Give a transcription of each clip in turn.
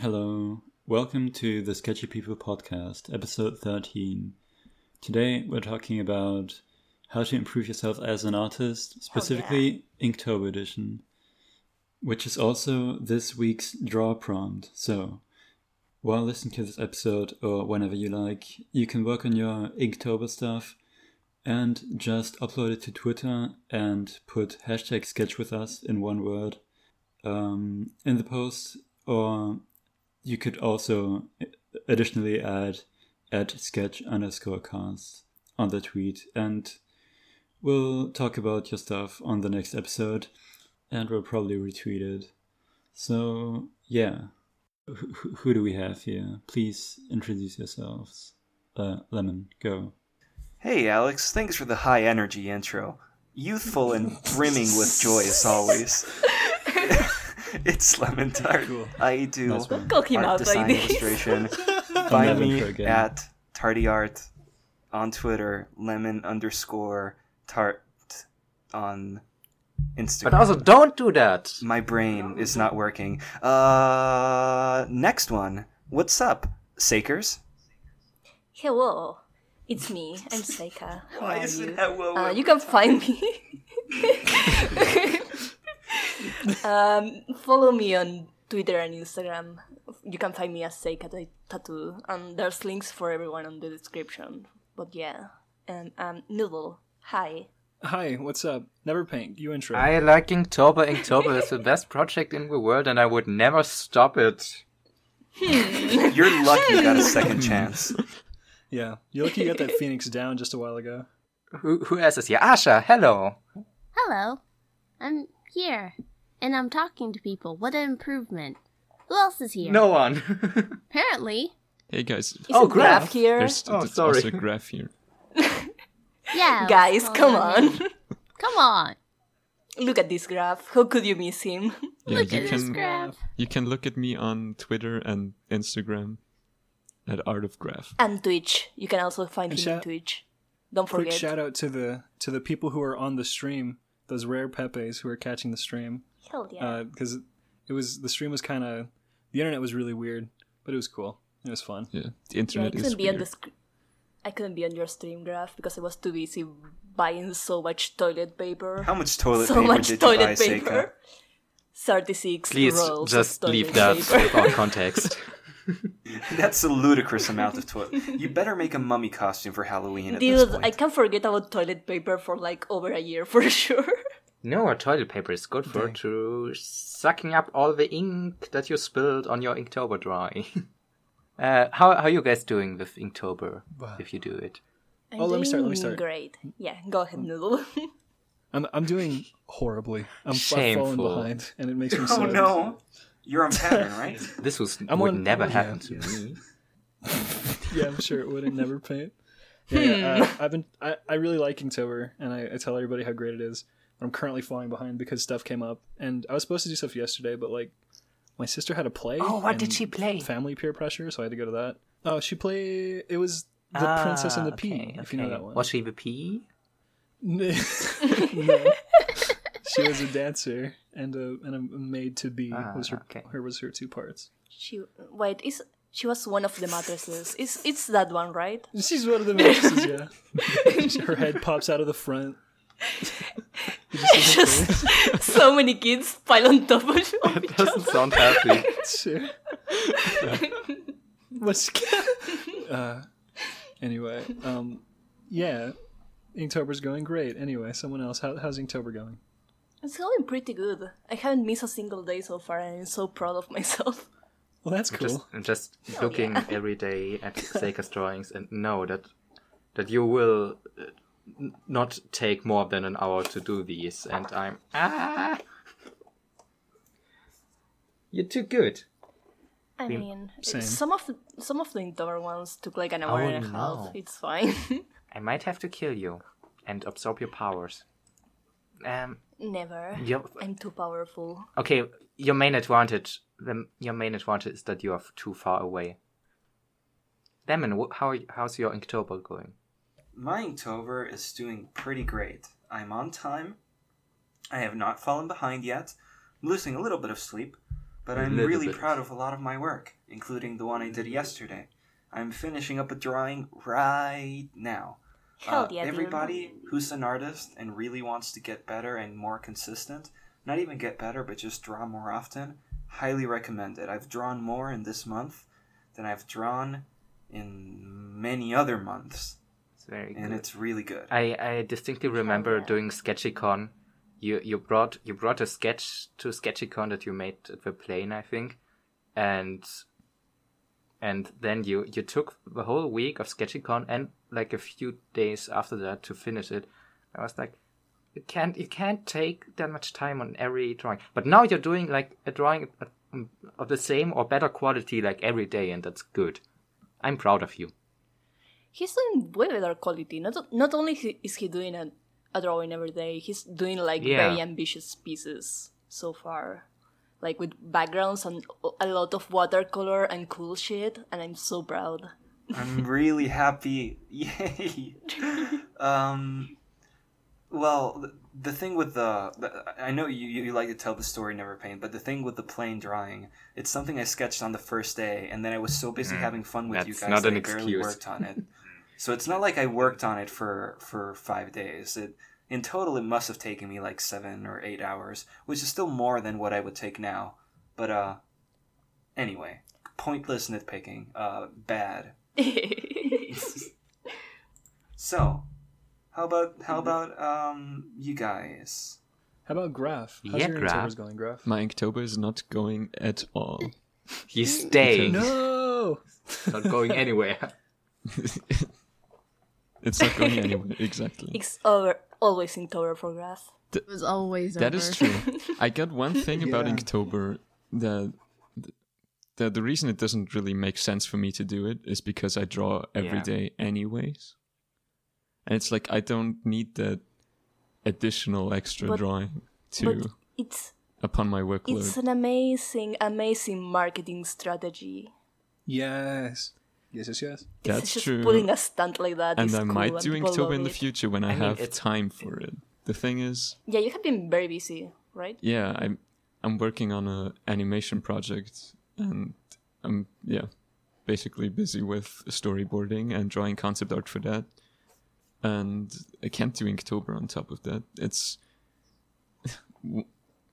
Hello, welcome to the Sketchy People podcast, episode 13. Today we're talking about how to improve yourself as an artist, specifically Inktober edition, which is also this week's draw prompt. So, while listening to this episode or whenever you like, you can work on your Inktober stuff and just upload it to Twitter and put hashtag sketch with us in one word um, in the post, or you could also additionally add at sketch underscore cast on the tweet, and we'll talk about your stuff on the next episode, and we'll probably retweet it. So yeah, who, who do we have here? Please introduce yourselves. Uh, Lemon, go. Hey, Alex. Thanks for the high energy intro. Youthful and brimming with joy as always. it's Lemon Tart. Cool. I do Nice one. Call him art design like illustration. Find me at Tardy Art on Twitter, lemon underscore tart on Instagram. But also, don't do that. My brain is not working. Uh, next one. What's up, Sakers? Hello, it's me. I'm Seika. Why are is you? it that well? Uh, you can find me. Um, follow me on Twitter and Instagram. You can find me as Seika Tattoo, and there's links for everyone on the description. But yeah, and um, Noodle. Hi. Hi, what's up? Never paint. You intro. I like Inktober. Inktober is the best project in the world, and I would never stop it. You're lucky you got a second chance. yeah, you're lucky you got that Phoenix down just a while ago. Who, who else is here? Asha, hello. Hello, I'm here, and I'm talking to people. What an improvement! Who else is here? No one. Apparently, Hey guys, Is Oh, it Graf Graf. Oh, here? there's, Oh, there's sorry. also Graf here. yeah. Guys, come on. Come on. Look at this graph. How could you miss him? Yeah, Look you at this can graph. you can look at me on Twitter and Instagram at Art of Graph. And Twitch. You can also find And him on Twitch. Don't forget. Quick shout out to the to the people who are on the stream, those rare pepes who are catching the stream, Hell yeah. Uh, because it was the stream was kind of the internet was really weird, but it was cool. It was fun. Yeah, the Yeah, I is couldn't be on weird. the sc- I couldn't be on your stream Graf because I was too busy buying so much toilet paper. How much toilet so paper much did you buy, toilet Seika? paper. Thirty-six Please rolls just of leave that paper. without context. That's a ludicrous amount of toilet. You better make a mummy costume for Halloween at this Dude, point. I can't forget about toilet paper for like over a year for sure. No, our toilet paper is good for to sucking up all the ink that you spilled on your Inktober drawing. uh, how how you guys doing with Inktober? If you do it. I'm Oh, let me start, let me doing start. Great. Yeah, go ahead, Noodle. I'm I'm doing horribly. I'm, I've Shameful. behind, and it makes me oh no. You're on pattern, right? This was I'm would on- never yeah. happen to me. yeah, I'm sure it wouldn't never paint. Yeah, yeah, uh, I've been. I, I really like Inktober, and I, I tell everybody how great it is. But I'm currently falling behind because stuff came up, and I was supposed to do stuff yesterday, but like my sister had a play. Oh, what did she play? Family peer pressure, so I had to go to that. Oh, she played. It was the Ah, Princess and the Pea. okay, If you know that one. Was she the pea? no. She was a dancer and a and a maid to be Ah, was her okay. her was her two parts. she wait, is she was one of the mattresses. Is it's that one, right? She's one of the mattresses, yeah. her head pops out of the front. You just see. Just so many kids pile on top of each Doesn't sound happy. Sure. What's uh, anyway, um, yeah, Inktober's going great. Anyway, someone else. How, how's Inktober going? It's going pretty good. I haven't missed a single day so far, and I'm so proud of myself. Well, that's Just, cool. I'm just looking every day at Seika's drawings and know that that you will uh, n- not take more than an hour to do these, and I'm ah. You're too good. I Same. mean, Same. some of the, some of the indoor ones took like an hour Oh, and a no. half. It's fine. I might have to kill you and absorb your powers. Um. Never. Your, I'm too powerful. okay. Your main advantage. The, your main advantage is that you are too far away. Lemon, wh- how how's your Inktober going? My Inktober is doing pretty great. I'm on time. I have not fallen behind yet. I'm losing a little bit of sleep, but but A I'm really bit. proud of a lot of my work, including the one I did yesterday. I'm finishing up a drawing right now. Hell Uh, yeah, dude. everybody who's an artist and really wants to get better and more consistent, not even get better, but just draw more often, highly recommend it. I've drawn more in this month than I've drawn in many other months, It's very and good. it's really good. I, I distinctly remember oh, yeah. doing SketchyCon. You you brought you brought a sketch to SketchyCon that you made at the plane, I think, and and then you you took the whole week of SketchyCon and like a few days after that to finish it. I was like, you can't you can't take that much time on every drawing. But now you're doing like a drawing of- of the same or better quality like every day, and that's good. I'm proud of you. He's doing way better quality. Not not only is he doing a, a drawing every day, he's doing like Yeah. very ambitious pieces so far, like with backgrounds and a lot of watercolor and cool shit. And I'm so proud. I'm really happy. Yay. um, well, the, the thing with the, the I know you, you like to tell the story never paint, but the thing with the plain drawing, it's something I sketched on the first day, and then I was so busy having fun with you guys not that an I barely excuse. worked on it. so it's not like I worked on it for for five days. It in total it must have taken me like seven or eight hours, which is still more than what I would take now. But uh, anyway, pointless nitpicking. Uh, bad. So, how about how about um you guys? How about Graf? How's Yeah, your Graf. October's going, Graf? My October is not going at all. He's staying, No. not going anywhere. it's not going anywhere. Exactly. it's over, always in Tower for Grass. It was always That over. is true. I got one thing about Yeah. Inktober that the the reason it doesn't really make sense for me to do it is because I draw every Yeah. day anyways. And it's like I don't need that additional extra But- drawing to But it's upon my workload. it's an amazing, amazing marketing strategy. Yes. Yes, yes, yes. It's That's just true. Putting a stunt like that and is I cool might and do people Inktober in the future when I, I mean, have it's- time for it. The thing is, Yeah, you have been very busy, right? yeah, I'm I'm working on a animation project and I'm yeah, basically busy with storyboarding and drawing concept art for that. And I can't do Inktober on top of that. It's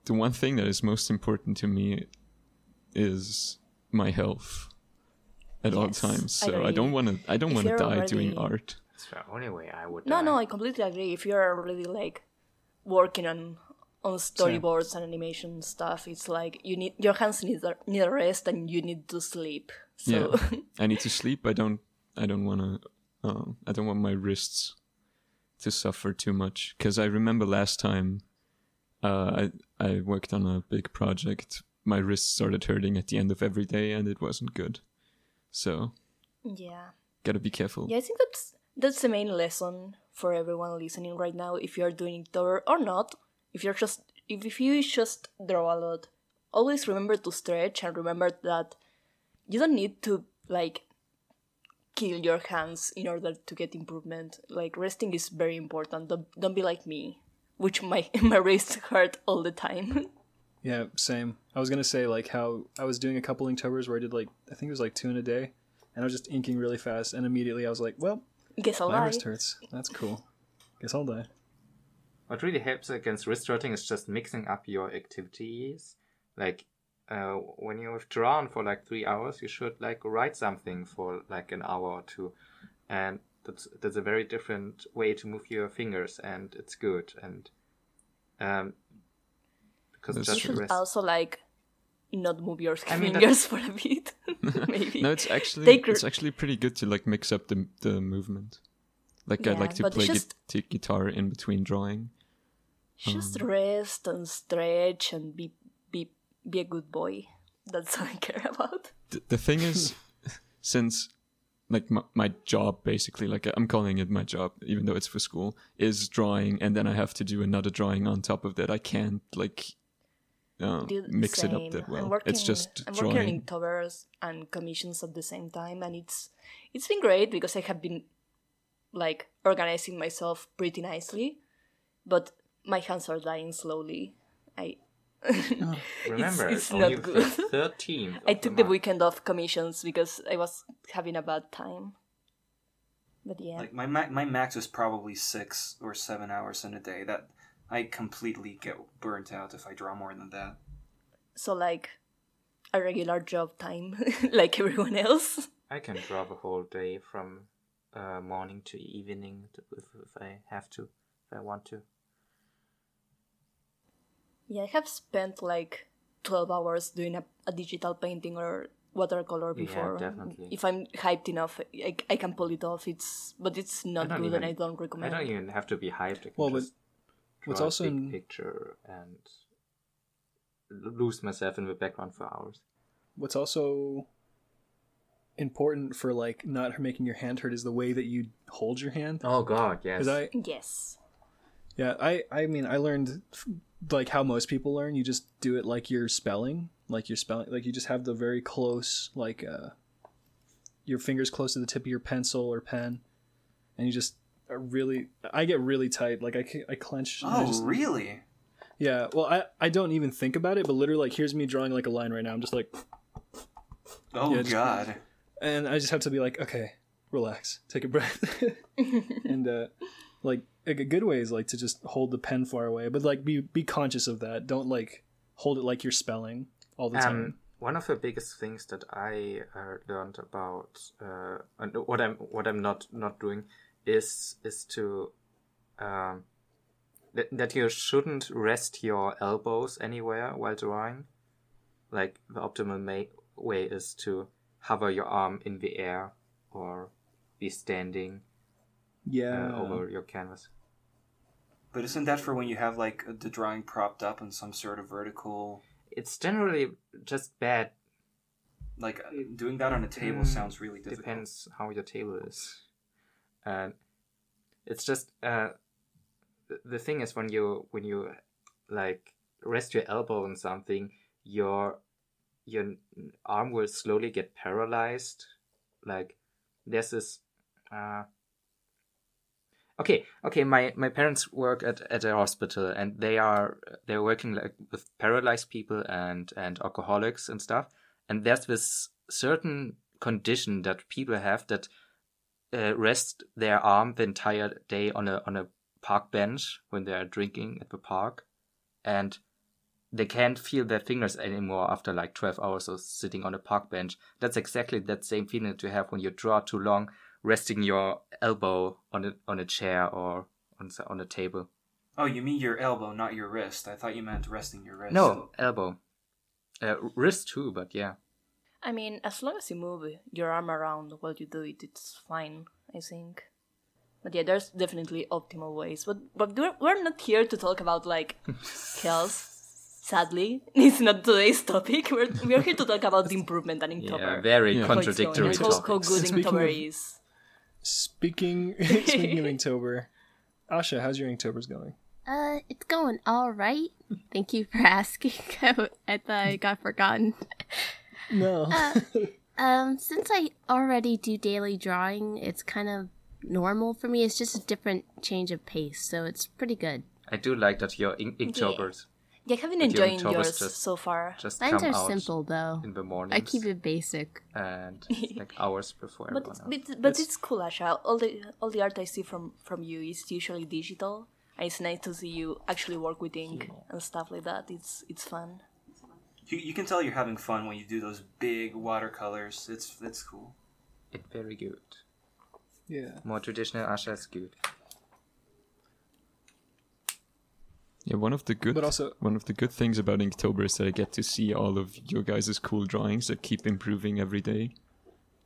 the one thing that is most important to me is my health at all Yes, times. I So I agree. don't want to I don't want to you're die doing art. It's the only way I would. No, die. no, I completely agree. If you're already like working on on storyboards and animation stuff, it's like you need your hands need a, need a rest and you need to sleep. So Yeah. I need to sleep. I don't. I don't want to. Uh, I don't want my wrists to suffer too much. Because I remember last time, uh, I I worked on a big project. My wrists started hurting at the end of every day, and it wasn't good. So yeah, gotta be careful. yeah, I think that's that's the main lesson for everyone listening right now. If you're doing Inktober or not, if you're just if, if you just draw a lot, always remember to stretch and remember that you don't need to like kill your hands in order to get improvement. Like resting is very important. Don't, don't be like me, which my my wrists hurt all the time. Yeah, same. I was gonna say like how I was doing a couple Inktovers where I did like I think it was like two in a day, and I was just inking really fast, and immediately I was like, well, Guess I'll my die. wrist hurts. That's cool. Guess I'll die. What really helps against wrist hurting is just mixing up your activities. Like uh, when you've drawn for like three hours, you should like write something for like an hour or two, and that's that's a very different way to move your fingers, and it's good. And um, because That's You true. should rest. also like not move your I mean, fingers for a bit, maybe. No, it's actually Take it's your- actually pretty good to like mix up the the movement. Like I Yeah, like to play just- gui- t- guitar in between drawing. Just Um, rest and stretch and be be be a good boy. That's all I care about. Th- the thing is, since like my, my job basically, like I'm calling it my job, even though it's for school, is drawing, and then I have to do another drawing on top of that. I can't like uh, Do the mix it up that well. working, it's just I'm working on drawing. Inktovers and commissions at the same time, and it's it's been great because I have been like organizing myself pretty nicely, but my hands are dying slowly. I Remember, it's, it's not good. Thirteen. I took the month. weekend off commissions because I was having a bad time. But yeah, Like my ma- my max is probably six or seven hours in a day. That I completely get burnt out if I draw more than that. so like a regular job time, like everyone else. I can draw the whole day from uh, morning to evening if, if I have to, if I want to. Yeah, I have spent like twelve hours doing a, a digital painting or watercolor Yeah, before. definitely. If I'm hyped enough, I, I can pull it off. It's but it's not good, even- and I don't recommend. It. I don't even have to be hyped. I can Well, but just what's also a big in- picture and lose myself in the background for hours. What's also important for like not making your hand hurt is the way that you hold your hand. Oh God, yes. I, Yes. yeah, I, I mean, I learned like how most people learn. You just do it like you're spelling, like you're spelling, like you just have the very close, like uh, your fingers close to the tip of your pencil or pen, and you just are really. I get really tight, like I, I clench. and I Oh, just- really? Yeah, well, I, I don't even think about it, but literally, like, here's me drawing like a line right now. I'm just like, Oh Yeah, just- God. and I just have to be like, okay, relax, take a breath, and uh, like a good way is like to just hold the pen far away, but like be be conscious of that. Don't like hold it like you're spelling all the time. Um, one of the biggest things that I uh, learned about uh, and what I'm what I'm not not doing is is to um, that, that you shouldn't rest your elbows anywhere while drawing. Like the optimal ma- way is to hover your arm in the air or be standing yeah, uh, over your canvas. But isn't that for when you have like the drawing propped up in some sort of vertical? It's generally just bad Like uh, doing that on a table Mm, sounds really difficult. depends how your table is and it's just uh the thing is when you when you like rest your elbow on something your your arm will slowly get paralyzed. Like this uh okay okay my my parents work at at a hospital and they are they're working like with paralyzed people and and alcoholics and stuff. And there's this certain condition that people have that uh, rest their arm the entire day on a on a park bench when they are drinking at the park. And they can't feel their fingers anymore after like 12 hours of sitting on a park bench. That's exactly that same feeling that you have when you draw too long resting your elbow on a on a chair or on on a table. Oh, you mean your elbow, not your wrist. I thought you meant resting your wrist. no elbow. Uh, wrist too but yeah I mean, as long as you move your arm around while you do it, it's fine. I think. But yeah, there's definitely optimal ways. But but we're, we're not here to talk about like health. Sadly, it's not today's topic. We're we're here to talk about the improvement and yeah very Yeah. How it's contradictory going, how, how good Speaking Inktober of- is. Speaking speaking of Inktober, Asha, how's your Inktober's going? Uh, it's going all right. Thank you for asking. I thought I got forgotten. No. Um, since I already do daily drawing, it's kind of normal for me. It's just a different change of pace, so it's pretty good. I do like that your ink- Inktober's Yeah, I've been But your enjoying yours just- so far. just Mines come are out simple though. in the morning. I keep it basic. and like hours before But everyone it's, else. but, but it's cool, Asha. All the all the art I see from from you is usually digital, and it's nice to see you actually work with ink and stuff like that. It's it's fun. You, you can tell you're having fun when you do those big watercolors. It's it's cool. It's very good. yeah. More traditional Asha is good. Yeah, one of the good But also- one of the good things about Inktober is that I get to see all of your guys' cool drawings that keep improving every day.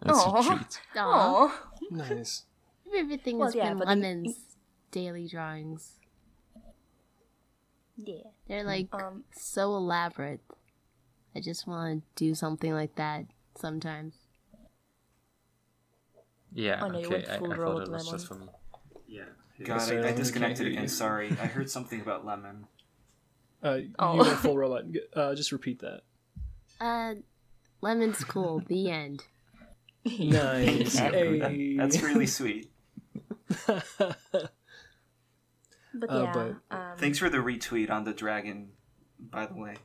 That's Aw. a treat. Aw. Oh, Nice. Everything Well, has yeah, been but in- Lemon's daily drawings. yeah. They're like Um, so elaborate. I just want to do something like that sometimes. Yeah, Oh, no, okay. I, I thought robot it was just for me. Yeah. God, so I, I disconnected again. Sorry. I heard something about lemon. Uh, Oh. you went full robot. Uh, just repeat that. Uh, Lemon's cool. the end. Nice. That- Hey. that's really sweet. But Uh, yeah, but- um, Thanks for the retweet on the dragon, by the way.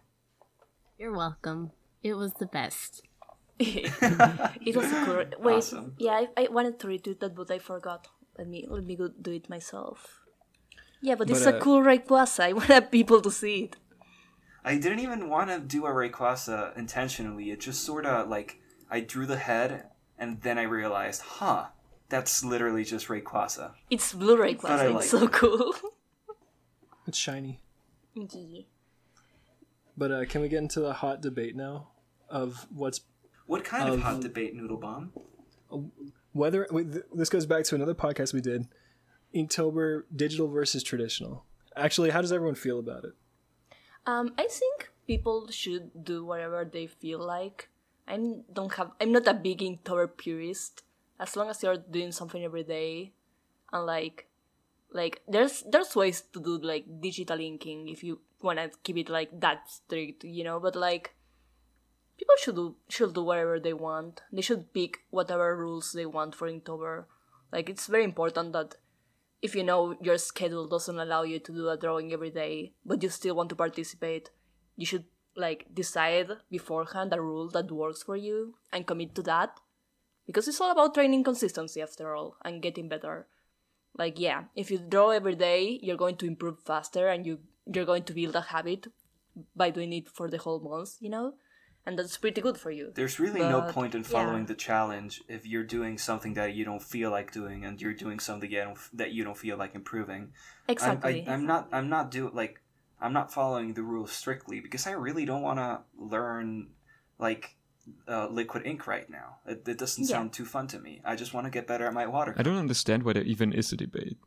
You're welcome. It was the best. it was a cool. Wait, Awesome. yeah, I, I wanted to retweet that, but I forgot. Let me let me go do it myself. Yeah, but, it's But, a uh, cool Rayquaza. I want people to see it. I didn't even want to do a Rayquaza intentionally. It just sort of like I drew the head, and then I realized, huh, that's literally just Rayquaza. It's blue But I Rayquaza. It's so cool. It's shiny. Yeah. But uh, can we get into the hot debate now of what's What kind of Um, hot debate, Noodle Bomb? whether wait, th- this goes back to another podcast we did inktober digital versus traditional actually how does everyone feel about it Um, I think people should do whatever they feel like. I don't have. I'm not a big Inktober purist. As long as you're doing something every day, and like, like there's there's ways to do like digital inking if you wanna keep it like that strict, you know. But like, people should do should do whatever they want. They should pick whatever rules they want for Inktober. Like it's very important that if you know your schedule doesn't allow you to do a drawing every day, but you still want to participate, you should like decide beforehand a rule that works for you and commit to that. Because it's all about training consistency after all and getting better. Like yeah, if you draw every day, you're going to improve faster and you you're going to build a habit by doing it for the whole month, you know? And that's pretty good for you. There's really no point in yeah. following the challenge if you're doing something that you don't feel like doing, and you're doing something you don't, that you don't feel like improving. Exactly. I, I, I'm not. I'm not doing like. I'm not following the rules strictly because I really don't want to learn like uh, liquid ink right now. It, it doesn't Yeah. sound too fun to me. I just want to get better at my water. I don't understand why there even is a debate.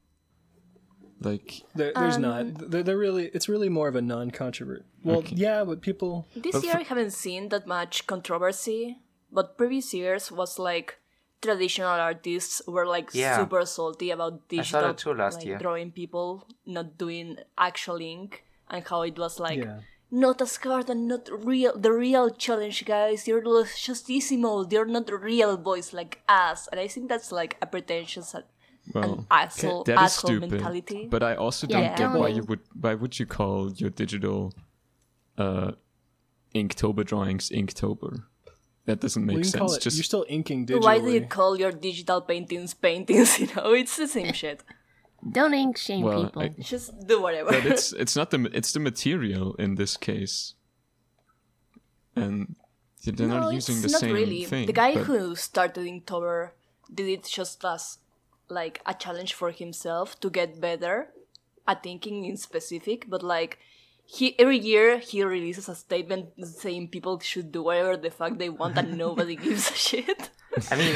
Like, there, there's Um, not they're, they're really it's really more of a non-controversial well Okay. yeah but people This But year I haven't seen that much controversy, but previous years was like traditional artists were like Yeah. super salty about saw digital that too last like, year. drawing people not doing actual ink and how it was like yeah not as hard and not real the real challenge guys you're los justissimos you're not real boys like us and I think that's like a pretentious and well, asshole that is asshole stupid. mentality. But I also don't Yeah. get why you would why would you call your digital uh Inktober drawings Inktober? That doesn't make well, you can call sense. it Just you're still inking digitally Why do you call your digital paintings paintings? You know, it's the same shit. Don't ink shame Well, people. I- Just do whatever. but it's it's not the it's the material in this case, and they're No, not it's using the not same really. thing. The guy but- who started Inktober did it just as like a challenge for himself to get better at inking in specific, but like he every year he releases a statement saying people should do whatever the fuck they want and nobody gives a shit. I mean,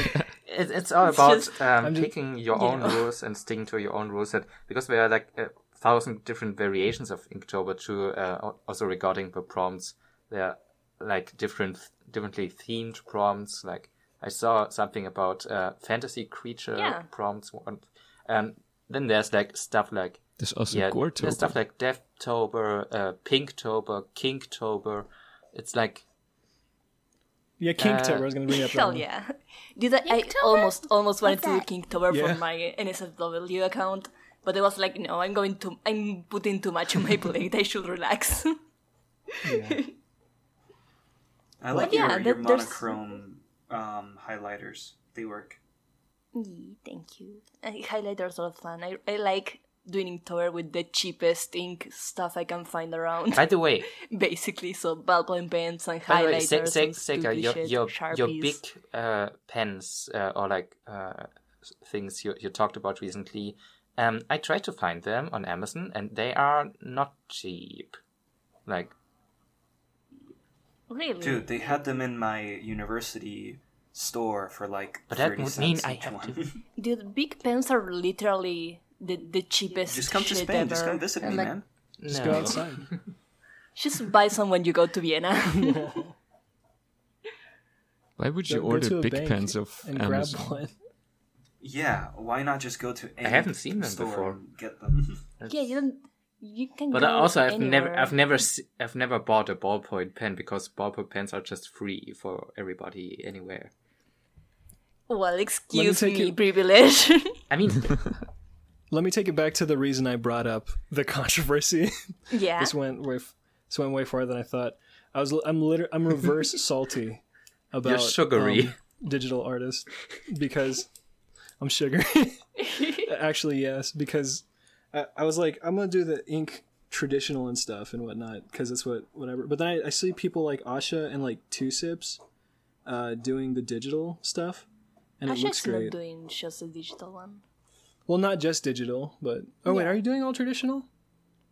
it, it's all It's about just- um, just- picking your you own rules and sticking to your own rules. That because there are like a thousand different variations of Inktober too. Uh, also regarding the prompts, there are like different, differently themed prompts. Like I saw something about uh, fantasy creature Yeah. prompts. one- And then there's like stuff like There's also yeah, Goretober. there's stuff like Deathtober, uh, Pinktober, Kinktober. It's like yeah kinktober Uh, i was gonna bring up that Hell yeah. Did I, I almost almost wanted to do What's that? Kinktober Yeah. for my NSFW account, but I was like, no, I'm going to I'm putting too much on my plate. I should relax. I like yeah, your, your that- monochrome um, highlighters. They work. Yee, Thank you. Uh, highlighters are fun. I, I like doing Inktober with the cheapest ink stuff I can find around, by the way, basically. So ballpoint pens and By the way, highlighters Se- Se- and Seika, your your Sharpies. your Bic uh, pens uh, or like uh, things you you talked about recently. Um, I tried to find them on Amazon, and they are not cheap. Like, really. Dude, they had them in my university store for like But that 30 would mean cents I each have one. to- Dude, Bic pens are literally the the cheapest Just come to shit Spain. ever. Just come visit me, like- man. just go outside Just buy some when you go to Vienna. Why would you Go- go order to a big bank pens of and Amazon? grab one Yeah, why not just go to any haven't seen them store before. get them? yeah, you don't. You can. But also, I've never. I've never, se- I've never bought a ballpoint pen because ballpoint pens are just free for everybody anywhere. Well, excuse take me, it- privilege. I mean, let me take it back to the reason i brought up the controversy yeah. this went way f- this went way farther than I thought. I was I'm liter- I'm reverse salty about You're sugary. um, digital artist because I'm sugary. Actually, yes, because I, I was like I'm gonna do the ink traditional and stuff and whatnot because it's what whatever. But then I, I see people like Asha and like Two Sips uh, doing the digital stuff, and it looks Asha's not great. doing just a digital one. Well, not just digital, but oh wait, Yeah. are you doing all traditional?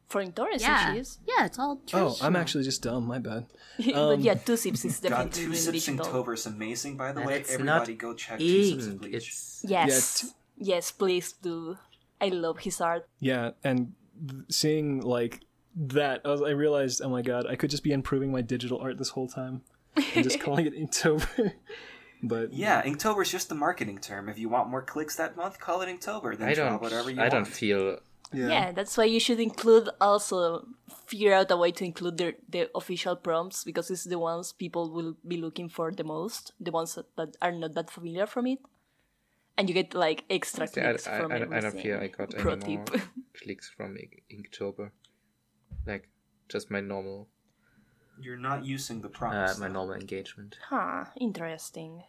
For Intoris, Yeah, she is. yeah, it's all traditional. Oh. I'm actually just dumb. My bad. but Um, yeah, Two Sips is God, definitely Two doing Sips digital. Inktober is amazing, by the And way. Everybody not go check Two Sips of. Bleach. It's Yes, t- yes, please do. I love his art. Yeah, and th- seeing like that, I, was, I realized, oh my god, I could just be improving my digital art this whole time and just calling it Inktober. But Yeah, Inktober is just the marketing term. If you want more clicks that month, call it Inktober. Then I draw don't. whatever you I want. don't feel. Yeah. that's why you should include also figure out a way to include the the official prompts because it's the ones people will be looking for the most, the ones that, that are not that familiar from it, and you get like extra I, clicks I, from I, don't- I don't feel I got Pro any more clicks from Ink- Inktober. Like just my normal, You're not using the uh, prompts. my though. normal engagement. Huh, interesting.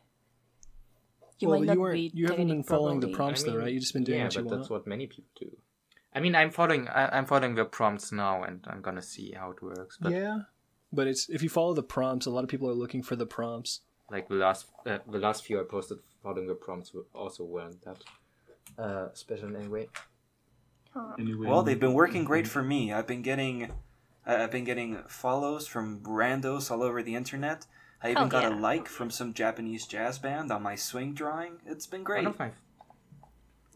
You well, might not you weren't. be You haven't been it following the prompts I though, right? You've just been doing yeah, what you but want. that's what many people do. I mean, I'm following. I, I'm following the prompts now, and I'm gonna see how it works. But yeah, but it's if you follow the prompts, a lot of people are looking for the prompts. like the last, uh, the last few I posted following the prompts were also weren't that uh, special in any way. Anyway, Well, they've been working great for me. I've been getting, I- I've been getting follows from randos all over the internet. I even Oh, got a like from some Japanese jazz band on my swing drawing. It's been great. One of my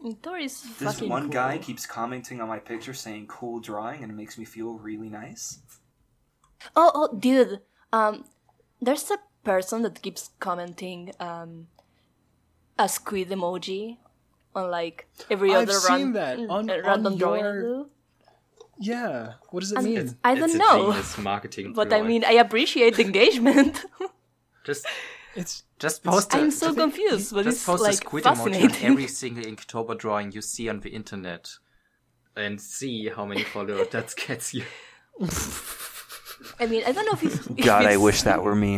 Intor This fucking one cool. guy keeps commenting on my picture saying "cool drawing" and it makes me feel really nice. Oh, oh, dude. Um, there's a person that keeps commenting um, a squid emoji on like every I've other seen ran- that on- uh, on random drawing your- do. Yeah, what does it And mean? it's- I don't it's a know, genius marketing. but I ploy. mean, I appreciate the engagement. just It's just post. I'm a- so confused, but just it's post a like squid emoji on every single Inktober drawing you see on the internet, and see how many followers that gets you. I mean, I don't know if it's. if God, I wish that were me.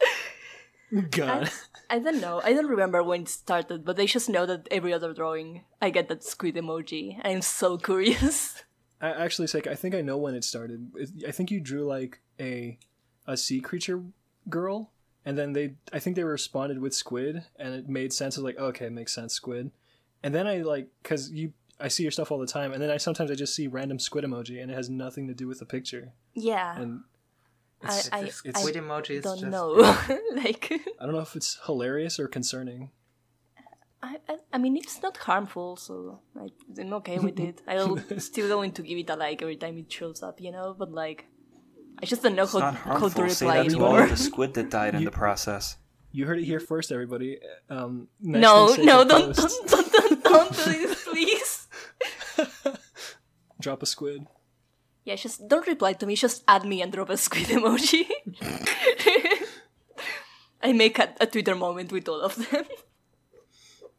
God. I don't know. I don't remember when it started, but I just know that every other drawing I get that squid emoji. I'm so curious. I actually, Sek, I think I know when it started. I think you drew like a a sea creature girl, and then they, I think they responded with squid, and it made sense. I was like, okay, it makes sense, squid. And then I like, cause you, I see your stuff all the time, and then I sometimes I just see random squid emoji, and it has nothing to do with the picture. Yeah, And I, I, it's- squid emoji is don't just know. like, I don't know if it's hilarious or concerning. I, I, I mean, it's not harmful, so I, I'm okay with it. I'll still going to give it a like every time it shows up, you know. But like, I just don't know It's how, not how to harmful. Reply that to all anymore. of the squid that died in the process. You heard it here first, everybody. Um, next No, no, don't, don't, don't, don't, don't do this, please. drop a squid. Yeah, just don't reply to me. Just add me and drop a squid emoji. I make a, a Twitter moment with all of them.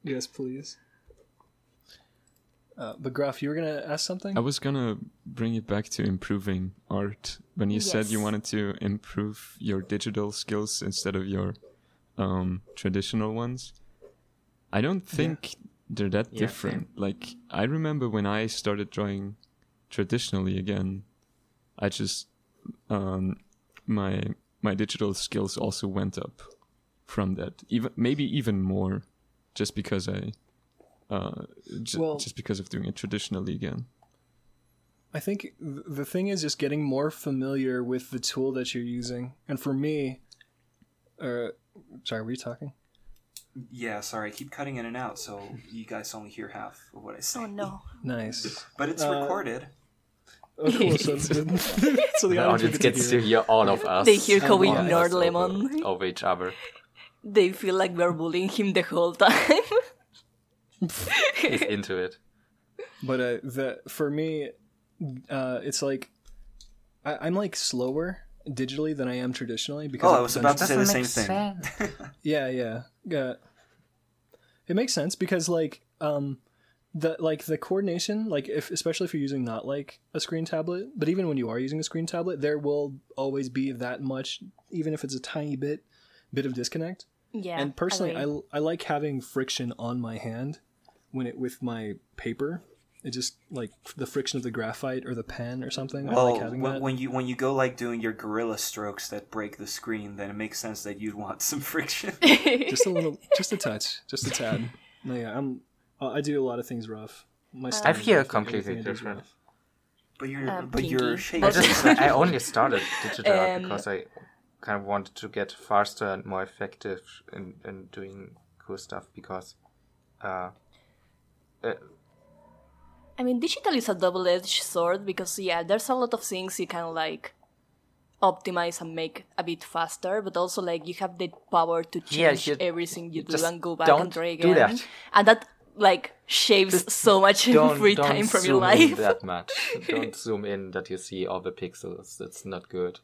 Yes, please. Uh, but Graf, you were gonna ask something? I was gonna bring it back to improving art when you said you wanted to improve your digital skills instead of your um, traditional ones. I don't think they're that Yeah, different. Like I remember when I started drawing traditionally again, I just um, my my digital skills also went up from that. Even maybe even more, just because I. Uh, j- Well- just because of doing it traditionally again. I think the thing is just getting more familiar with the tool that you're using. And for me, uh, sorry, were you talking? Yeah, sorry, I keep cutting in and out, so you guys only hear half of what I say. Oh no. Nice. But it's Uh, recorded. Oh, cool. So, so the, The audience, audience gets to hear all of us. They hear how we all of over- Lemon. over each other. They feel like we're bullying him the whole time. He's into it. But uh, the for me, uh, it's like I, I'm like slower digitally than I am traditionally because Oh, I was done- about to say the same thing. Yeah, yeah, yeah. It makes sense because like um the like the coordination like if especially if you're using not like a screen tablet but even when you are using a screen tablet there will always be that much even if it's a tiny bit bit of disconnect Yeah. and personally agree. I, I like having friction on my hand when it with my paper it just like the friction of the graphite or the pen or something i Well, like having when, that when you when you go like doing your gorilla strokes that break the screen, then it makes sense that you'd want some friction. just a little just a touch just a tad no yeah i'm uh, i do a lot of things rough my I feel completely everything I do is different. But you're Um, but you're shaking. I just I only started digital art Um, because I kind of wanted to get faster and more effective in, in doing cool stuff because uh, uh I mean, digital is a double-edged sword because yeah, there's a lot of things you can like optimize and make a bit faster, but also like you have the power to Yeah, change you- everything you do and go back and try again. that. And that like shaves so much free time from zoom your in life. that much. don't zoom in that you see all the pixels. That's not good.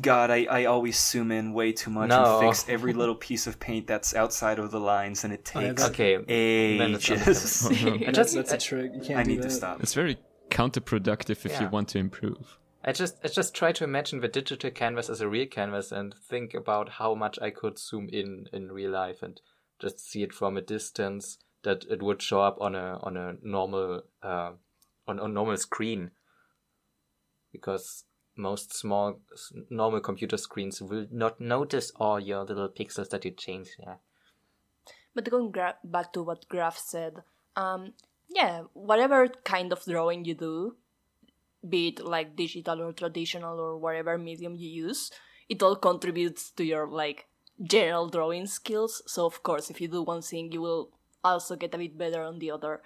God, I, I always zoom in way too much No. and fix every little piece of paint that's outside of the lines, and it Oh, takes that- Okay, then it's ages. understandable. I That's- just that's a I- trick you can't I do need to stop. It's very counterproductive if you want to improve. I just I just try to imagine the digital canvas as a real canvas and think about how much I could zoom in in real life and just see it from a distance that it would show up on a on a normal uh, on a normal screen because most small normal computer screens will not notice all your little pixels that you change yeah But going gra- back to what Graf said, um, yeah, whatever kind of drawing you do, be it like digital or traditional or whatever medium you use, it all contributes to your like general drawing skills. So of course, if you do one thing, you will also get a bit better on the other.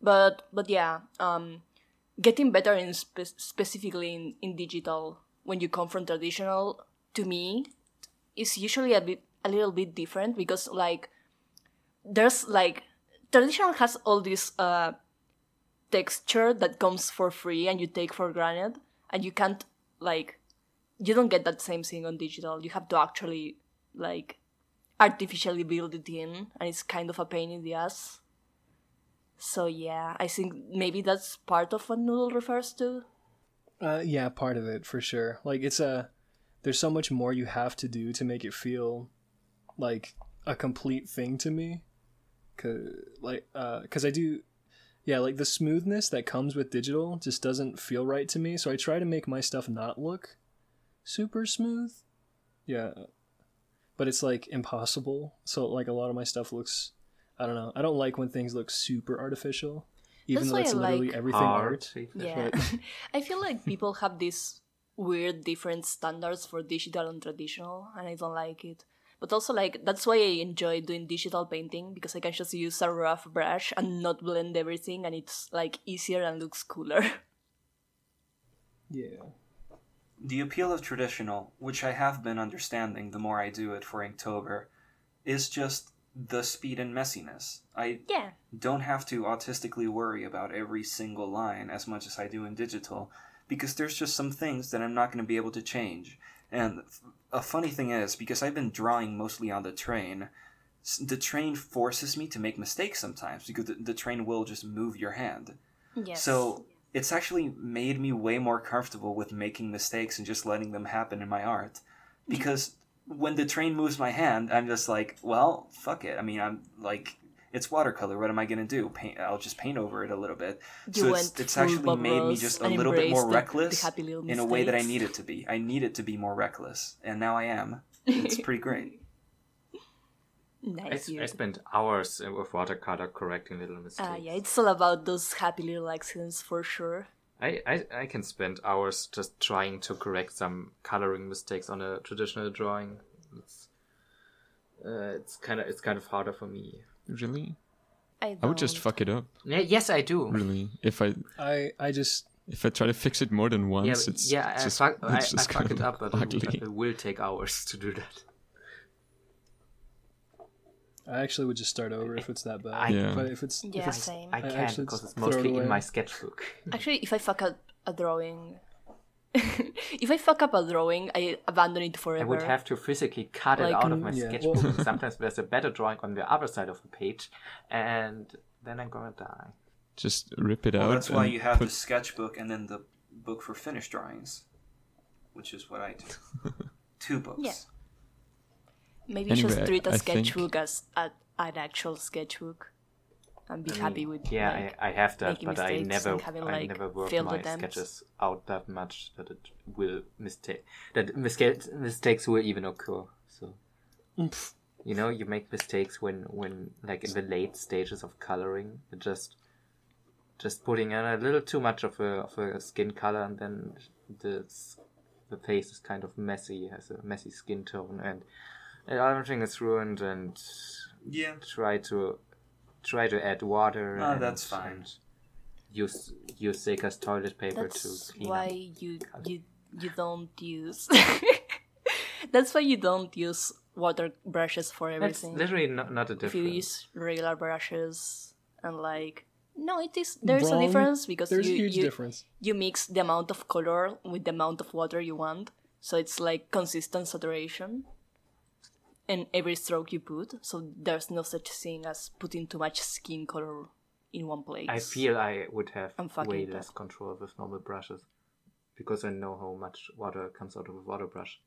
But but yeah, um, getting better in spe- specifically in, in digital when you come from traditional to me is usually a bit a little bit different because like there's like traditional has all this uh texture that comes for free and you take for granted and you can't like you don't get that same thing on digital. You have to actually like artificially build it in and it's kind of a pain in the ass so yeah i think maybe that's part of what noodle refers to Uh, yeah, part of it for sure. Like it's a there's so much more you have to do to make it feel like a complete thing to me. Cause like uh, cause I do, yeah, like the smoothness that comes with digital just doesn't feel right to me. So I try to make my stuff not look super smooth. Yeah, but it's like impossible. So like a lot of my stuff looks, I don't know. I don't like when things look super artificial, even That's though it's literally like everything Hard. art. Yeah. I feel like people have these weird different standards for digital and traditional, and I don't like it. But also, like, that's why I enjoy doing digital painting because I can just use a rough brush and not blend everything, and it's like easier and looks cooler. Yeah. The appeal of traditional, which I have been understanding the more I do it for Inktober, is just the speed and messiness. I yeah. don't have to autistically worry about every single line as much as I do in digital, because there's just some things that I'm not going to be able to change. And a funny thing is, because I've been drawing mostly on the train, the train forces me to make mistakes sometimes, because the, the train will just move your hand. Yes. So it's actually made me way more comfortable with making mistakes and just letting them happen in my art. Because when the train moves my hand, I'm just like, well, fuck it. I mean, I'm like, it's watercolor. What am I gonna do? Paint? I'll just paint over it a little bit. You so it's, went it's actually Bob made me just a little bit more embraced the- the reckless happy in a way that I mistakes. need it to be. I need it to be more reckless, and now I am. It's pretty great. I, nice. I spent hours with watercolor correcting little mistakes Uh, yeah, it's all about those happy little accidents for sure. I, I, I can spend hours just trying to correct some coloring mistakes on a traditional drawing. It's uh, it's kind of it's kind of harder for me. Really? I, I would just fuck it up. Yeah, yes, I do. Really, if I I I just if I try to fix it more than once, Yeah, it's yeah, I just, fuck, I, it's I just fuck it up, but it, ugly. it will take hours to do that. I actually would just start over if it's that bad. I- Yeah. But if it's Yeah, if it's, same. I I can't actually because it's throw it mostly in my sketchbook. Actually, if I fuck up a drawing, if I fuck up a drawing, I abandon it forever. I would have to physically cut it out of mm, my yeah, sketchbook. well- Sometimes there's a better drawing on the other side of the page, and then I'm gonna die. Just rip it Well, out. that's why you have put- the sketchbook and then the book for finished drawings, which is what I do. Two books. Yeah. Maybe just Anyway, I- treat a I think- sketchbook as a, an actual sketchbook and be I happy mean, with yeah like, I, I have that but i never and having, i never work my attempts. sketches out that much that it will mistake that misca- mistakes will even occur so Oomph. you know you make mistakes when when like in the late stages of coloring just just putting in a little too much of a of a skin color and then the the face is kind of messy has a messy skin tone and, and everything is ruined and Yeah. try to try to add water. Oh, and, that's fine. and Use use Seika's toilet paper That's to clean why up. you you you don't use. That's why you don't use water brushes for That's everything. literally not, not a difference. if you use regular brushes and like no, it is there's Wrong. a difference because There's you a huge you, difference. you mix the amount of color with the amount of water you want, so it's like consistent saturation. And every stroke you put, so there's no such thing as putting too much skin color in one place. I feel I would have I'm fucking way less up. control with normal brushes because I know how much water comes out of a water brush.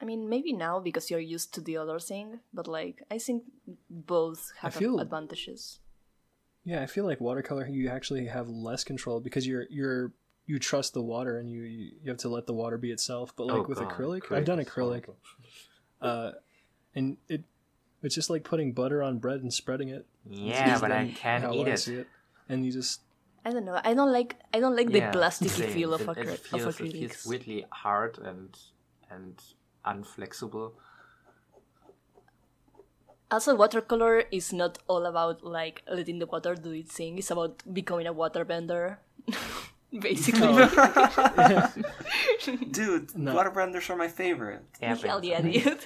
I mean, maybe now because you're used to the other thing, but like I think both have feel- advantages. Yeah, I feel like watercolor you actually have less control because you're you're you trust the water and you you have to let the water be itself. But like Oh, with God, acrylic, I've done acrylic, uh, and it it's just like putting butter on bread and spreading it. Yeah, but I can't eat I it. see and you just I don't know. I don't like. I don't like Yeah, the plasticky same. feel of, it, acry- it of feels, it feels weirdly hard and and unflexible. Also, watercolor is not all about like letting the water do its thing. It's about becoming a waterbender, basically. Dude, No. waterbenders are my favorite. Hell yeah, dude.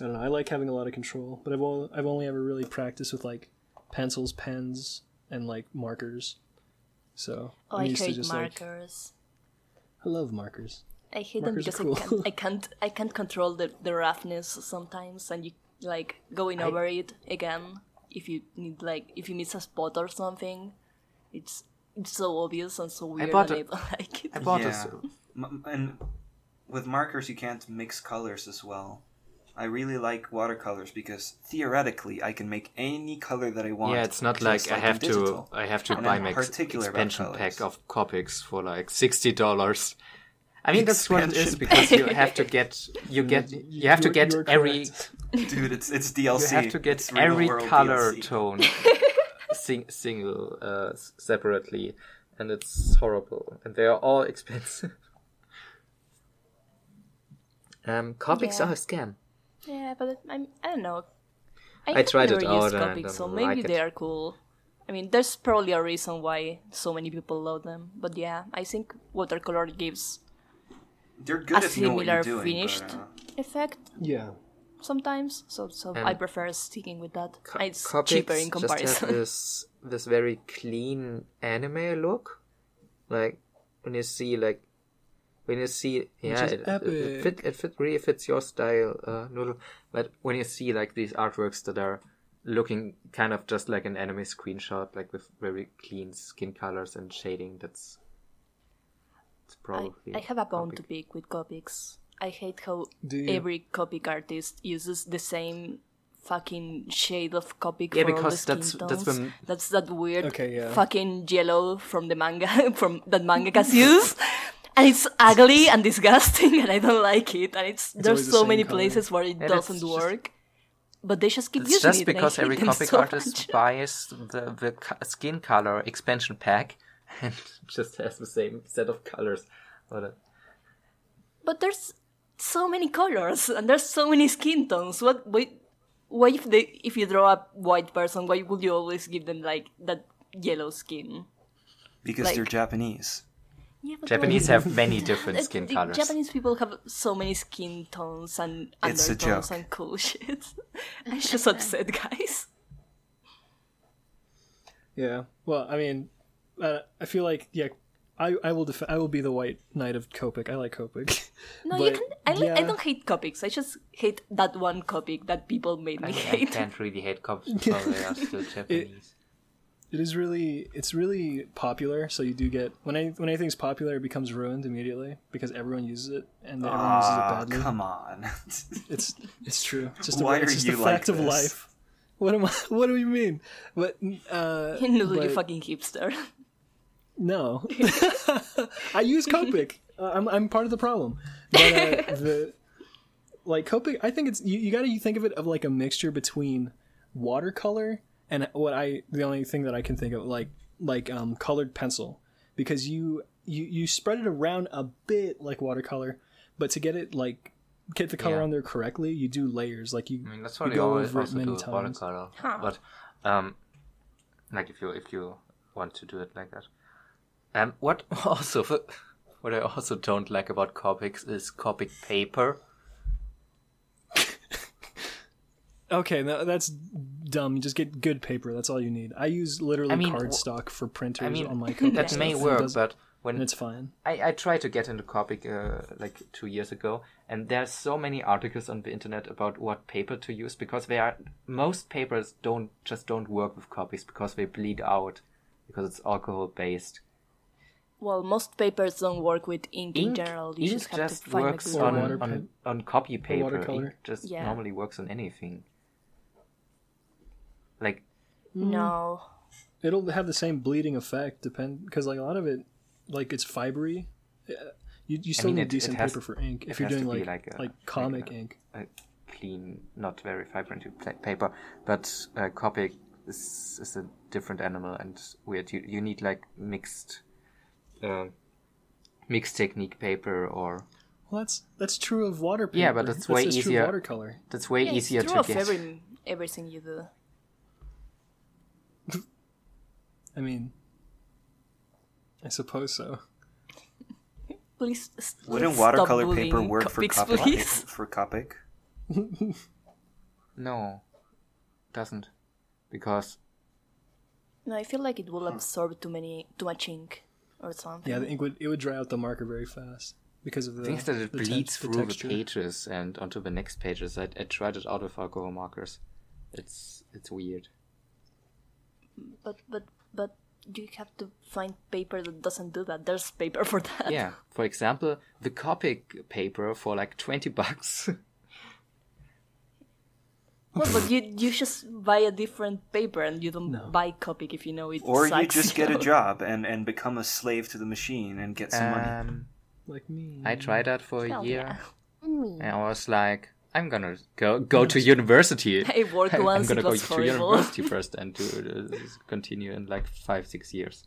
I don't know. I like having a lot of control, but I've only, I've only ever really practiced with like pencils, pens, and like markers. So Oh, I'm I used to hate just like markers. I love markers. I hate them Markers are because cool. I can't. I can't. I can't control the the roughness sometimes, and you like going I- over it again. If you need like if you miss a spot or something, it's it's so obvious and so weird, bought and I a- don't like it. I bought Yeah. this. M- and with markers, you can't mix colors as well. I really like watercolors because theoretically, I can make any color that I want. Yeah, it's not just like, I have to. I have to And buy I'm my particular about expansion pack of Copics for like sixty dollars. I mean that's what it is because you have to get you get you have to You're- get every correct. Dude, it's it's DLC. you have to get It's every color DLC. tone sing, single uh, separately, and it's horrible. And they are all expensive. Um, Copics Yeah. are a scam. Yeah, but it- I'm, I don't know. I, I have tried it never out used and I Copics, so maybe like they it. are cool. I mean, there's probably a reason why so many people love them. But yeah, I think watercolor gives They're good a if you know what similar you're doing. finished But, uh, effect Yeah. Sometimes. So so Um, I prefer sticking with that. Co- it's Copics cheaper in comparison. just have comparison. this this very clean anime look, like when you see like when you see yeah it, it, it fit it fit really fits your style, uh, Noodle. But when you see like these artworks that are looking kind of just like an anime screenshot, like with very clean skin colors and shading, that's it's I, probably I have a bone Copic. to pick with Copics. I hate how every Copic artist uses the same fucking shade of Copic Yeah, for all the skin that's- tones. that's when- That's that weird Okay, yeah. fucking yellow from the manga from that mangakas use. And it's ugly and disgusting, and I don't like it. And it's, always there's so same many color. places where it And doesn't just- work, but they just keep It's using just it. and I because hate every them comic so artist much. buys the, the skin color expansion pack and just has the same set of colors. But, uh, But there's so many colors and there's so many skin tones. What why, why if they if you draw a white person, why would you always give them like that yellow skin? because like- they're Japanese. Yeah, but Japanese like, have many different skin the colors. Japanese people have so many skin tones and It's a undertones and cool shit. I'm just upset, guys. Yeah. Well, I mean, uh, I feel like yeah, I, I will def- I will be the white knight of Copic. I like Copic. No, you But, can. I, li- I don't hate Copics. I just hate that one Copic that people made me I hate. can't really hate cops because they are still Japanese. It is really it's really popular. So you do get when I when anything's popular, it becomes ruined immediately because everyone uses it and everyone uses it Ah, badly. come on. It's it's true. It's just a, Why it's are just you a like fact of life. What am I? What do you mean? But uh, Noodle, you but- fucking hipster. No, I use Copic. Uh, I'm I'm part of the problem. But uh, the like Copic, I think it's you, you got to think of it of like a mixture between watercolor and what I the only thing that I can think of like like um colored pencil because you you you spread it around a bit like watercolor, but to get it like get the color Yeah. on there correctly, you do layers like you. I mean, that's you I go always over it also many do with times. watercolor. Huh. But um, like if you if you want to do it like that. Um, what also what I also don't like about Copics is Copic paper. Okay, no, that's dumb. You just get good paper. That's all you need. I use literally I mean, cardstock for printers I mean, on my Copic that may work, but when it's fine. I, I tried to get into Copic uh, like two years ago, and there's so many articles on the internet about what paper to use because they are most papers don't just don't work with Copics because they bleed out because it's alcohol based. Well, most papers don't work with ink, in general. You ink just have just to find a works good Or on, one. on, on copy paper. Ink just Yeah. normally works on anything. Like No. It'll have the same bleeding effect, depend because like a lot of it, like it's fibery. Yeah, You, you still mean, need it- it decent has- paper for ink if you're doing be like like like, comic like a- ink. a clean, not very vibrant paper, but uh, Copic is, is a different animal and weird. You you need like mixed, uh, mixed technique paper, or Well, that's that's true of water paper. Yeah, but that's way just true easier- of watercolor. that's way Yeah, easier it's true to of get. every, everything you do. I mean, I suppose so. Please s- Wouldn't stop watercolor paper bullying work for Copics, Copic? please. For Copic? No, doesn't, because No, I feel like it will absorb too many, too much ink, or something. Yeah, the ink would it would dry out the marker very fast because of the things that it the bleeds ten- through the texture. pages and onto the next pages. I, I tried it out with alcohol markers. It's it's weird. But but but you have to find paper that doesn't do that. There's paper for that. Yeah, for example, the Copic paper for like twenty bucks. Well, but you you just buy a different paper and you don't No. buy Copic if you know it. Or you sucks, just get a know? job and, and become a slave to the machine and get some money. um, like me. I tried that for a year, yeah. And me. I was like, I'm gonna go go to university. I worked I'm gonna It go was to university first and to uh, continue in like five six years.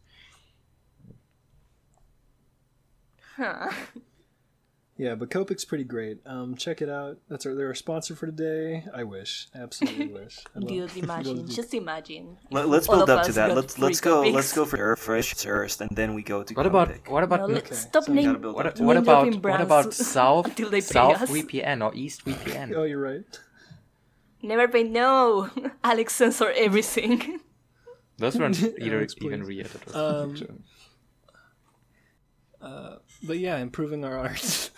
Huh. Yeah, but Copic's pretty great. Um, check it out. That's our they're a sponsor for today. I wish, absolutely wish. I love- Dude, imagine. Just imagine. Let, let's build up to that. Let's let's go. Copics. Let's go for Earth first, and then we go to What about Copic. what about No, Okay, stop so we name, gotta what, up what about what about South until they pay South us. VPN or East VPN? Oh, you're right. Never pay no. Alex censor everything. Those weren't either Alex, even please. real. That Um, fiction. But yeah, improving our art.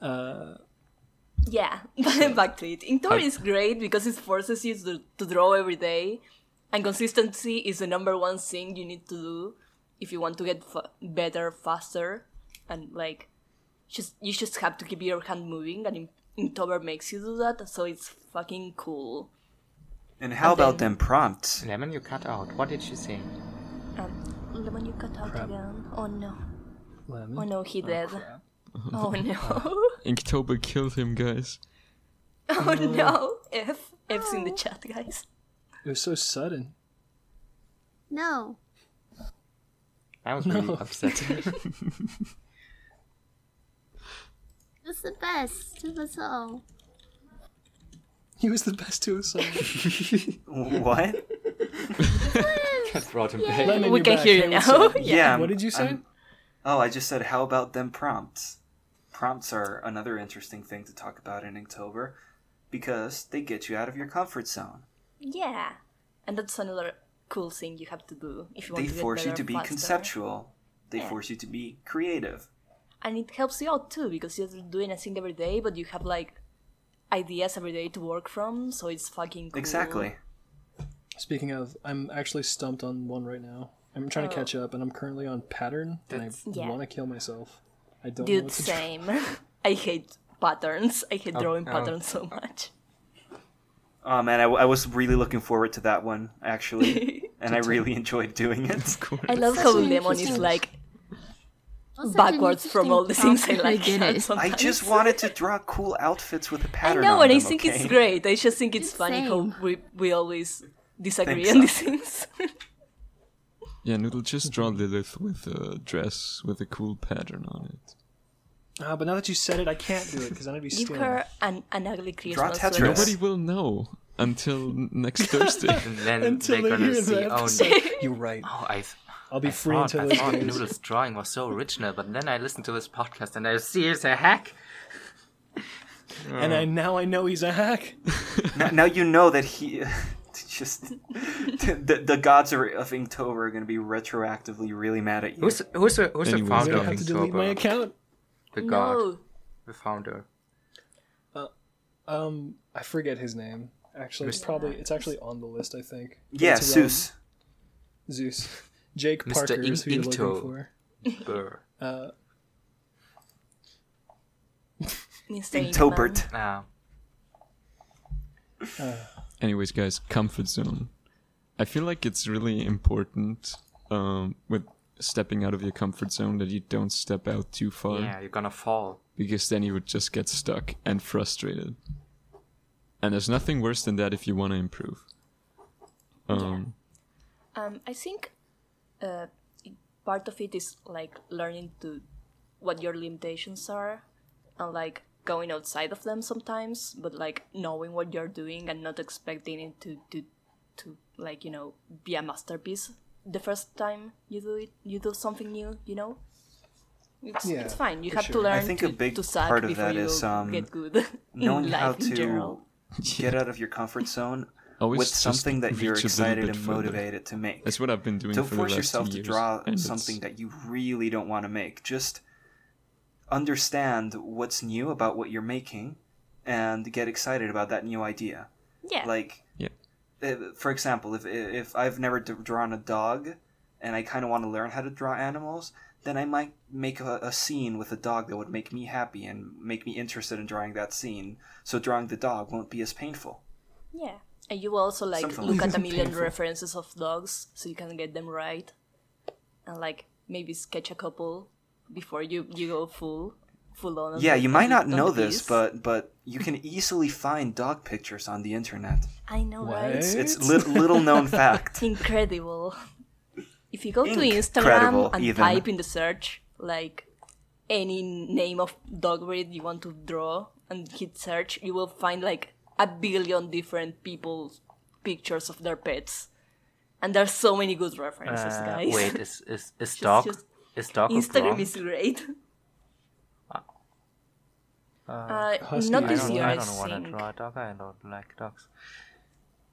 uh, yeah, back to it. Inktober is great because it forces you to, to draw every day, and consistency is the number one thing you need to do if you want to get fa- better faster. And like, just you just have to keep your hand moving, and In- Inktober makes you do that, so it's fucking cool. And how And about then- them prompts? Lemon, you cut out. What did she say? Um, Lemon, you cut out Crap. again. Oh no. Lemon. Oh no, he oh, dead. crap. Oh no. Inktober killed him, guys. oh no. F. F's in the chat, guys. It was so sudden. No. I was really upset. It's the best of us all. He was the best to us all. What? That brought him Yeah. back. Lemon, we you're can back. hear you Hey, what's now. up? Yeah. What did you say? I'm- oh, I just said how about them prompts? Prompts are another interesting thing to talk about in Inktober because they get you out of your comfort zone. Yeah, and that's another cool thing you have to do if you want They to get force you to be faster. conceptual. They Yeah. force you to be creative. and it helps you out too because you're doing a thing every day, but you have like ideas every day to work from, so it's fucking cool. Exactly. Speaking of, I'm actually stumped on one right now. I'm trying to Oh. catch up, and I'm currently on pattern, and I Yeah. want to kill myself. I don't know Dude, what to do. same. I hate patterns. I hate drawing oh. patterns so much. Oh man, I, I was really looking forward to that one actually, and I really enjoyed doing it. I love Such how an Lemon is like Well, backwards from all the things I like. I it. I just wanted to draw cool outfits with a pattern. I know, on and I think okay? it's great. I just think it's funny how we we always disagree Think on so. these things. Yeah, Noodle, just draw Lilith with a dress with a cool pattern on it. Ah, but now that you said it, I can't do it because then I'd be Give stealing. her an, an ugly Christmas Tetris. sweater. Nobody will know until next Thursday. And then Until they're they gonna hear see, the oh, episode. You're right. oh, I, I'll be I free thought, until I those thought days. Noodle's drawing was so original, but then I listened to this podcast and I see it's a hack. And I now I know he's a hack. now, now you know that he just the, the gods are, of Inktober are going to be retroactively really mad at you. Who's who's the, who's the Anyways, I'm founder gonna of have to delete my account. The god, No, the founder. Um, I forget his name. Actually, it's probably it's actually on the list. I think. Yeah, it's Zeus. Zeus. Jake Mr. Parker is who you're looking for. Burr. Uh, Mr. Inkman. Inktober. Ah, Anyways, guys, comfort zone. I feel like it's really important um, with stepping out of your comfort zone that you don't step out too far yeah, you're gonna fall. because then you would just get stuck and frustrated. And there's nothing worse than that if you want to improve. Um, Um, I think uh, part of it is like learning to what your limitations are, and like going outside of them sometimes, but like knowing what you're doing and not expecting it to to to like you know be a masterpiece the first time you do it. You do something new, you know. It's, Yeah, it's fine. You have sure. to learn I think to, a big to suck part of before that you um, get good Knowing how in general. to get out of your comfort zone always with something that you're reach a little excited bit and further. motivated to make. That's what I've been doing Don't for force the last yourself two to draw and something it's- that you really don't want to make. Just understand what's new about what you're making and get excited about that new idea. Yeah. Like, Yeah. uh, for example, if if I've never d- drawn a dog and I kind of want to learn how to draw animals, then I might make a, a scene with a dog that would make me happy and make me interested in drawing that scene. So drawing the dog won't be as painful. Yeah. And you also like Something look like at a million Painful. references of dogs so you can get them right. And like maybe sketch a couple before you, you go full full on. on Yeah, the- you might not know this, piece. but but you can easily find dog pictures on the internet. I know, right? What? It's li- little known fact. Incredible. If you go to Instagram and even. type in the search like any name of dog breed you want to draw and hit search, you will find like a billion different people's pictures of their pets. And there's so many good references, Uh, guys. wait, is is is dog just- is dog Instagram blonde? is great. Uh, Husky not is this I don't, year, I I, don't want to draw a dog. I don't like dogs.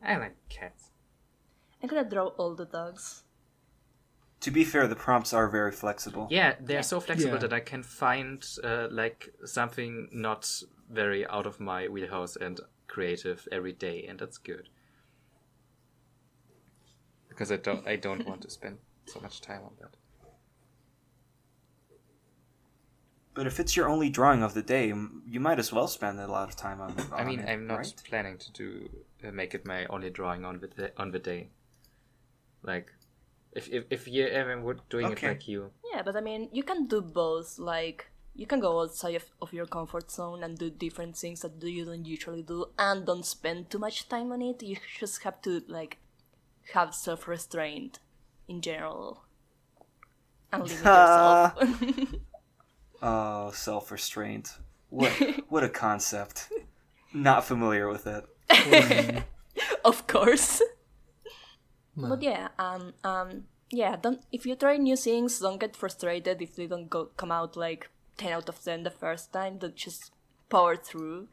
I like cats. I'm gonna draw all the dogs. To be fair, the prompts are very flexible. Yeah, they're so flexible Yeah. that I can find uh, like something not very out of my wheelhouse and creative every day, and that's good. Because I don't, I don't want to spend so much time on that. But if it's your only drawing of the day, you might as well spend a lot of time on. It. I mean, it, I'm not right? planning to do uh, make it my only drawing on the day, on the day. Like, if if if you ever were doing Okay. it like you, Yeah, but I mean, you can do both. Like, you can go outside of, of your comfort zone and do different things that you don't usually do, and don't spend too much time on it. You just have to like have self restraint in general, and limit yourself. Oh, self restraint. What what a concept. Not familiar with it. of course. But yeah, um, um, yeah. Don't if you try new things, don't get frustrated if they don't go come out like ten out of ten the first time. Don't just power through.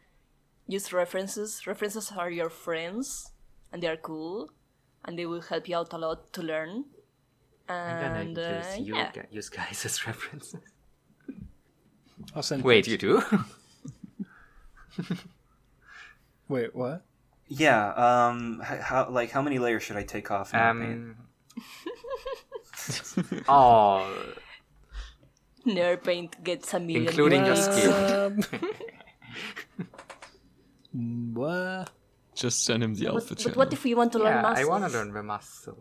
Use references. References are your friends, and they are cool, and they will help you out a lot to learn. I'm gonna And uh, use you yeah, use guys as references. I'll send. Wait, you do? Wait, what? Yeah. Um. How like how many layers should I take off? in my um. oh, NeverPaint gets a million. Including your skin. What? Just send him the But, alpha but channel. what if we want to learn yeah, I want to learn the muscle.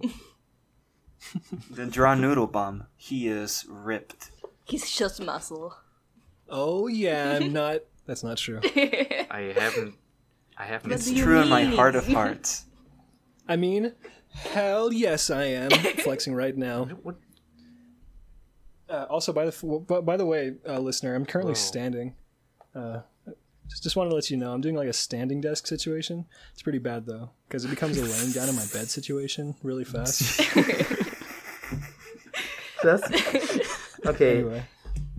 Then draw Noodlebomb. He is ripped. He's just muscle. Oh yeah, I'm not. That's not true. I haven't. I haven't. It's do you true in my heart of hearts. I mean, hell yes, I am flexing right now. Uh, also, by the by, by the way, uh, listener, I'm currently Whoa. standing. Uh, just just wanted to let you know I'm doing like a standing desk situation. It's pretty bad though because it becomes a laying down in my bed situation really fast. That's Okay. anyway,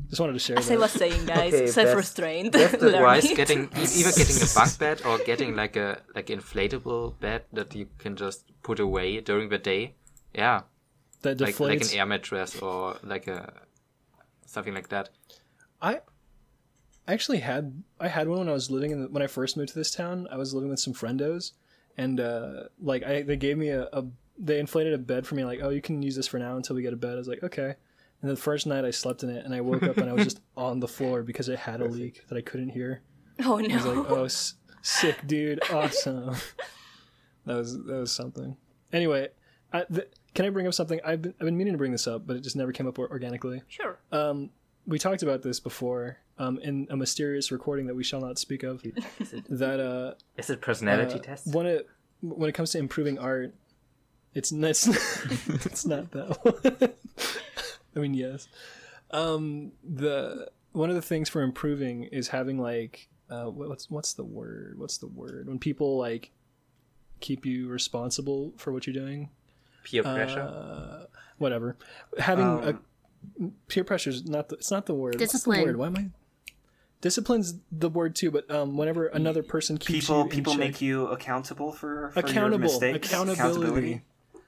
just wanted to share As I was saying, guys, Okay, best- self-restraint. Best Learn advice: it. getting either getting a bunk bed or getting like a like inflatable bed that you can just put away during the day. Yeah, that like like an air mattress or like a something like that. I I actually had I had one when I was living in the, when I first moved to this town. I was living with some friendos, and uh, like I they gave me a, a they inflated a bed for me. Like, oh, you can use this for now until we get a bed. I was like, okay. And the first night I slept in it, and I woke up and I was just on the floor because it had a leak that I couldn't hear. Oh I was no. like, oh, s- sick, dude, awesome. that was that was something. Anyway, I, th- can I bring up something? I've been I've been meaning to bring this up, but it just never came up organically. Sure. Um, we talked about this before um, in a mysterious recording that we shall not speak of. that uh, Is it personality uh, test? when it when it comes to improving art, it's not it's, it's not that one. I mean, yes. Um, the one of the things for improving is having like uh, what's what's the word? What's the word when people like keep you responsible for what you're doing? Peer pressure. Uh, whatever. Having Um, a peer pressure is not the, it's not the word. Discipline. the word? Why am I? Discipline's the word too, but um, whenever another person keeps People you in people check- make you accountable for, for your mistakes. accountability,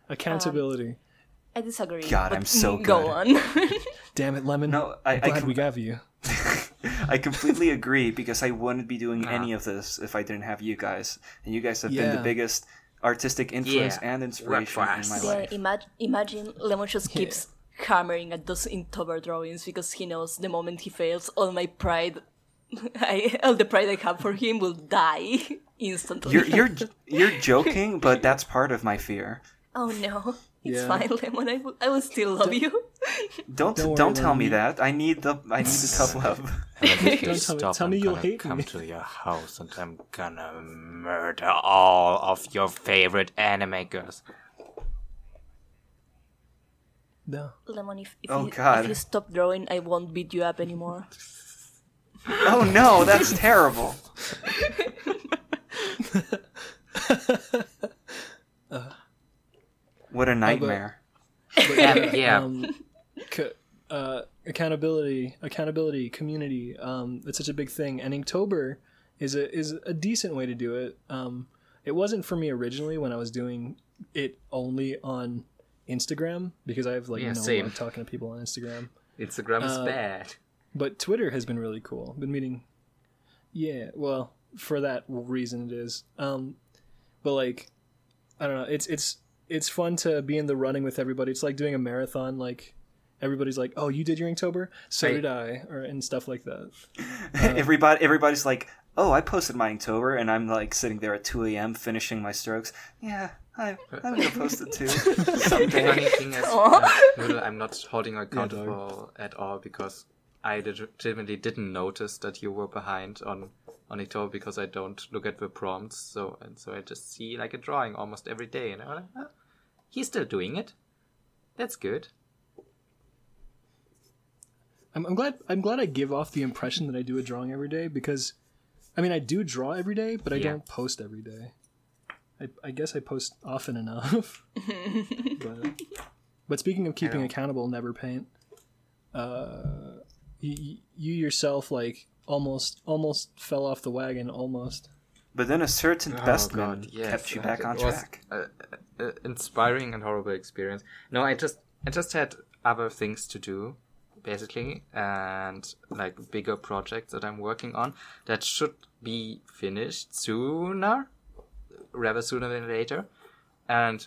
accountability. I disagree. God, I'm so mm, Go on. Damn it, lemon! No, I- I glad com- we got you. I completely agree because I wouldn't be doing Ah. any of this if I didn't have you guys, and you guys have been the biggest artistic influence Yeah. and inspiration in my us. yeah, life. imagine, imagine Lemon just keeps hammering at those Inktober drawings because he knows the moment he fails, all my pride, I, all the pride I have for him will die instantly. You're you're you're joking, but that's part of my fear. oh no, it's Yeah. fine, Lemon. I will, I will still love you. Don't Don't don't, tell me that. I need the I need the tough love. Don't tell me, tell me you'll hate come me. to your house and I'm gonna murder all of your favorite anime girls. No. Lemon, if, if, Oh, you, God. if you stop drawing, I won't beat you up anymore. Oh no, that's terrible. Uh, what a nightmare. But Yeah, yeah. Um, c- uh, accountability, accountability, community. Um, it's such a big thing, and Inktober is a is a decent way to do it. Um, it wasn't for me originally when I was doing it only on Instagram because I have like Yeah, no same. like talking to people on Instagram. Instagram is Uh, bad. But Twitter has been really cool. Been meeting, yeah. Well, for that reason, it is. Um, but like, I don't know. It's it's it's fun to be in the running with everybody. It's like doing a marathon. Like everybody's like, "Oh, you did your Inktober? So Right. did I," or and stuff like that. Everybody everybody's like, "Oh, I posted my Inktober," and I'm like sitting there at 2 a.m. finishing my strokes. Yeah, I, I'm gonna post it too. The funny thing is, uh, I'm not holding you accountable at all because I legitimately didn't notice that you were behind on on Inktober because I don't look at the prompts. So and so I just see like a drawing almost every day, and I'm like, oh, he's still doing it. That's good. I'm, I'm glad. I'm glad I give off the impression that I do a drawing every day because, I mean, I do draw every day, but I Yeah. don't post every day. I, I guess I post often enough. but, but speaking of keeping accountable, NeverPaint. Uh, you, you yourself like almost almost fell off the wagon almost. But then a certain Oh, bestman God, yes, kept you uh, back on track. a- a- a inspiring and horrible experience. No, I just I just had other things to do, basically, and like bigger projects that I'm working on that should be finished sooner, rather sooner than later, and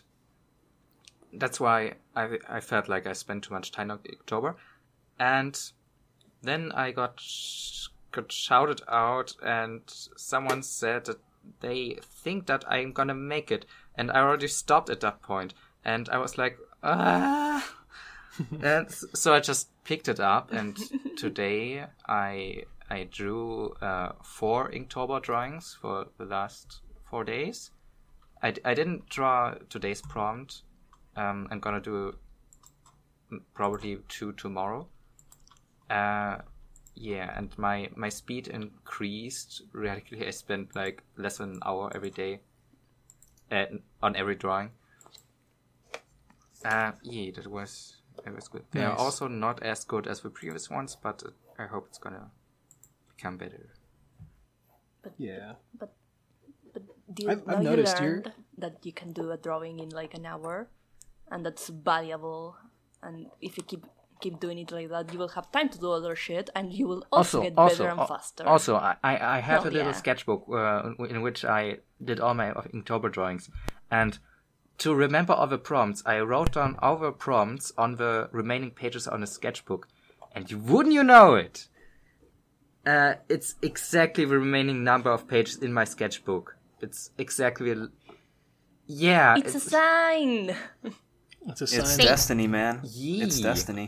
that's why I I felt like I spent too much time on Inktober, and then I got got shouted out, and someone said that they think that I'm gonna make it, and I already stopped at that point, and I was like, ah. and so I just picked it up, and today I I drew uh, four Inktober drawings for the last four days. I, d- I didn't draw today's prompt. Um, I'm gonna do probably two tomorrow. Uh, yeah, and my my speed increased radically. I spent like less than an hour every day at, on every drawing. Uh, yeah, that was it was good. They are also not as good as the previous ones, but I hope it's gonna become better. Yeah. But do you, I've- I've now noticed you learned that you can do a drawing in like an hour, and that's valuable. And if you keep keep doing it like that, you will have time to do other shit, and you will also, get better and al- faster. Also, I, I I have Well, a little yeah. sketchbook uh, in which I did all my Inktober drawings, and to remember all the prompts, I wrote down all the prompts on the remaining pages on the sketchbook, and you wouldn't you know it? Uh, it's exactly the remaining number of pages in my sketchbook. It's exactly, l- yeah. it's a sign. It's a sign. It's sign. destiny, man. It's destiny.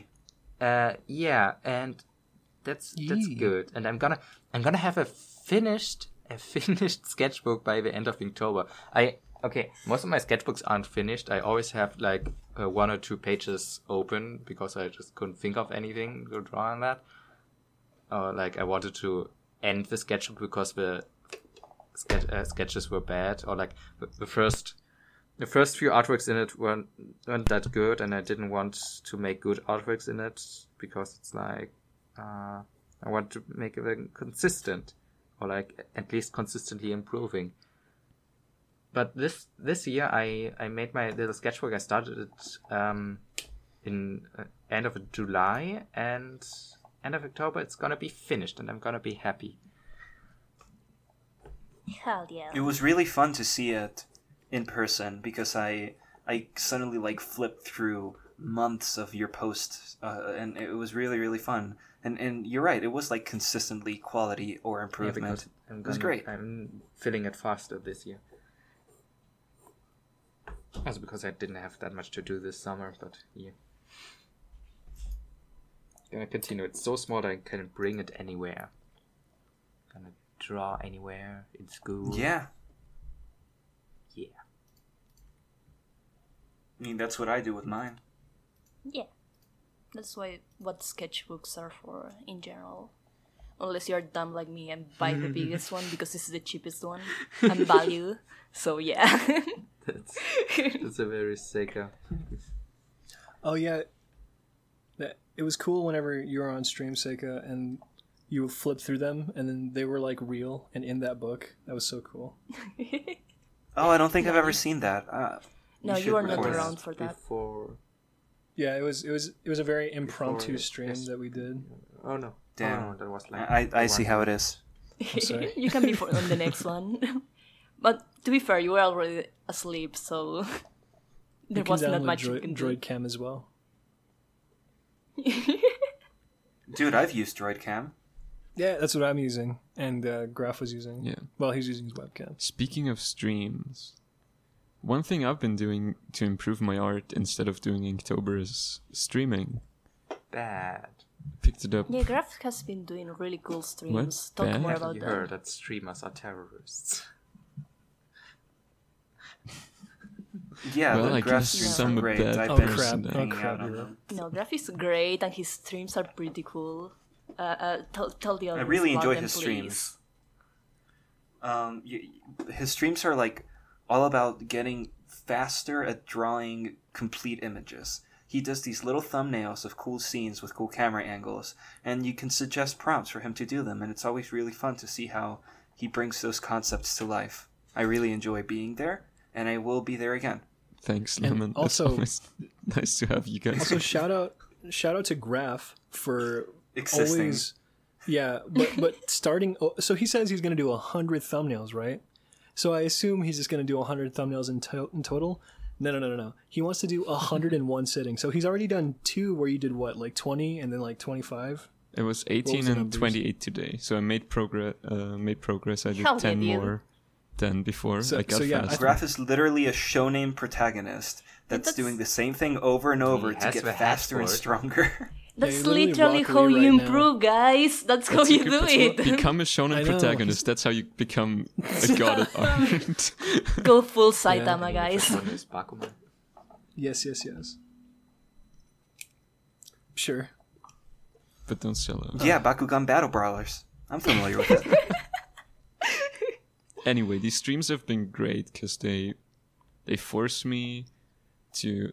Uh, yeah, and that's that's Yee. good. And I'm gonna I'm gonna have a finished a finished sketchbook by the end of October. I okay. Most of my sketchbooks aren't finished. I always have like uh, one or two pages open because I just couldn't think of anything to draw on that. Or like I wanted to end the sketchbook because the sketch, uh, sketches were bad, or like the, the first the first few artworks in it weren't weren't that good, and I didn't want to make good artworks in it because it's like uh, I want to make it consistent, or like at least consistently improving. But this this year, I I made my little sketchbook. I started it um, in uh, end of July, and end of October it's gonna be finished, and I'm gonna be happy. Hell yeah. It was really fun to see it in person because I I suddenly like flipped through months of your posts uh, and it was really really fun. And and you're right, it was like consistently quality or improvement. I'm It was great. I'm filling it faster this year. Also because I didn't have that much to do this summer, but yeah. Gonna continue. It's so small that I can bring it anywhere. Gonna draw anywhere in school. yeah. Yeah. I mean that's what I do with mine. Yeah. That's why what sketchbooks are for in general. Unless you're dumb like me and buy the biggest one because this is the cheapest one and value. So yeah. That's that's a very Seika. Oh yeah, that it was cool whenever you were on stream, Seika, and you would flip through them, and then they were like real and in that book. That was so cool. Oh, I don't think I've ever seen that. Uh, no, should you are not around for that. Before Yeah, it was it was it was a very impromptu Before- stream yes. that we did. Oh no. Damn. Oh, no, that was like I I see one- how it is. you can be for on the next one. but to be fair, you were already asleep, so there can was not download much you Droid, can Droid Cam as well. Dude, I've used Droid Cam. Yeah, that's what I'm using, and uh, Graf was using. Yeah. Well, he's using his webcam. Speaking of streams, one thing I've been doing to improve my art instead of doing Inktober is streaming. bad. Picked it up. Yeah, Graf has been doing really cool streams. Talk Bad? more about You that. heard that streamers are terrorists. Yeah, Well, the I guess streams some are of great. that I've Oh, been crap. Oh, crap, on. No, Graf is great, and his streams are pretty cool. Uh, uh, tell, tell the I really about enjoy them, his please. streams. Um, you, his streams are like all about getting faster at drawing complete images. He does these little thumbnails of cool scenes with cool camera angles, and you can suggest prompts for him to do them, and it's always really fun to see how he brings those concepts to life. I really enjoy being there, and I will be there again. Thanks, And Lemon. also- it's always nice to have you guys. Also, shout out, shout out to Graf for Existing. always. Yeah, but but starting. oh, So he says he's going to do a hundred thumbnails, right? So I assume he's just going to do a hundred thumbnails in, to- in total. No, no, no, no, no. He wants to do a hundred in one sitting. So he's already done two where you did what, like twenty, and then like twenty five. It was 18 was and 28 today, so I made progress. Uh, made progress. I did Hell 10 yeah, more than before. So- I got so yeah, I faster. Graf is literally a shonen protagonist that's, that's- doing the same thing over and over to get faster and stronger. That's you literally literally how you right now. improve, guys. That's how you do it. what- Become a shonen protagonist. That's how you become a god at art. Go full Saitama, guys. One is Bakuman. Yes, yes, yes. Sure. but don't sell out. yeah, Bakugan Battle Brawlers. I'm familiar with it. Anyway, these streams have been great because they they force me to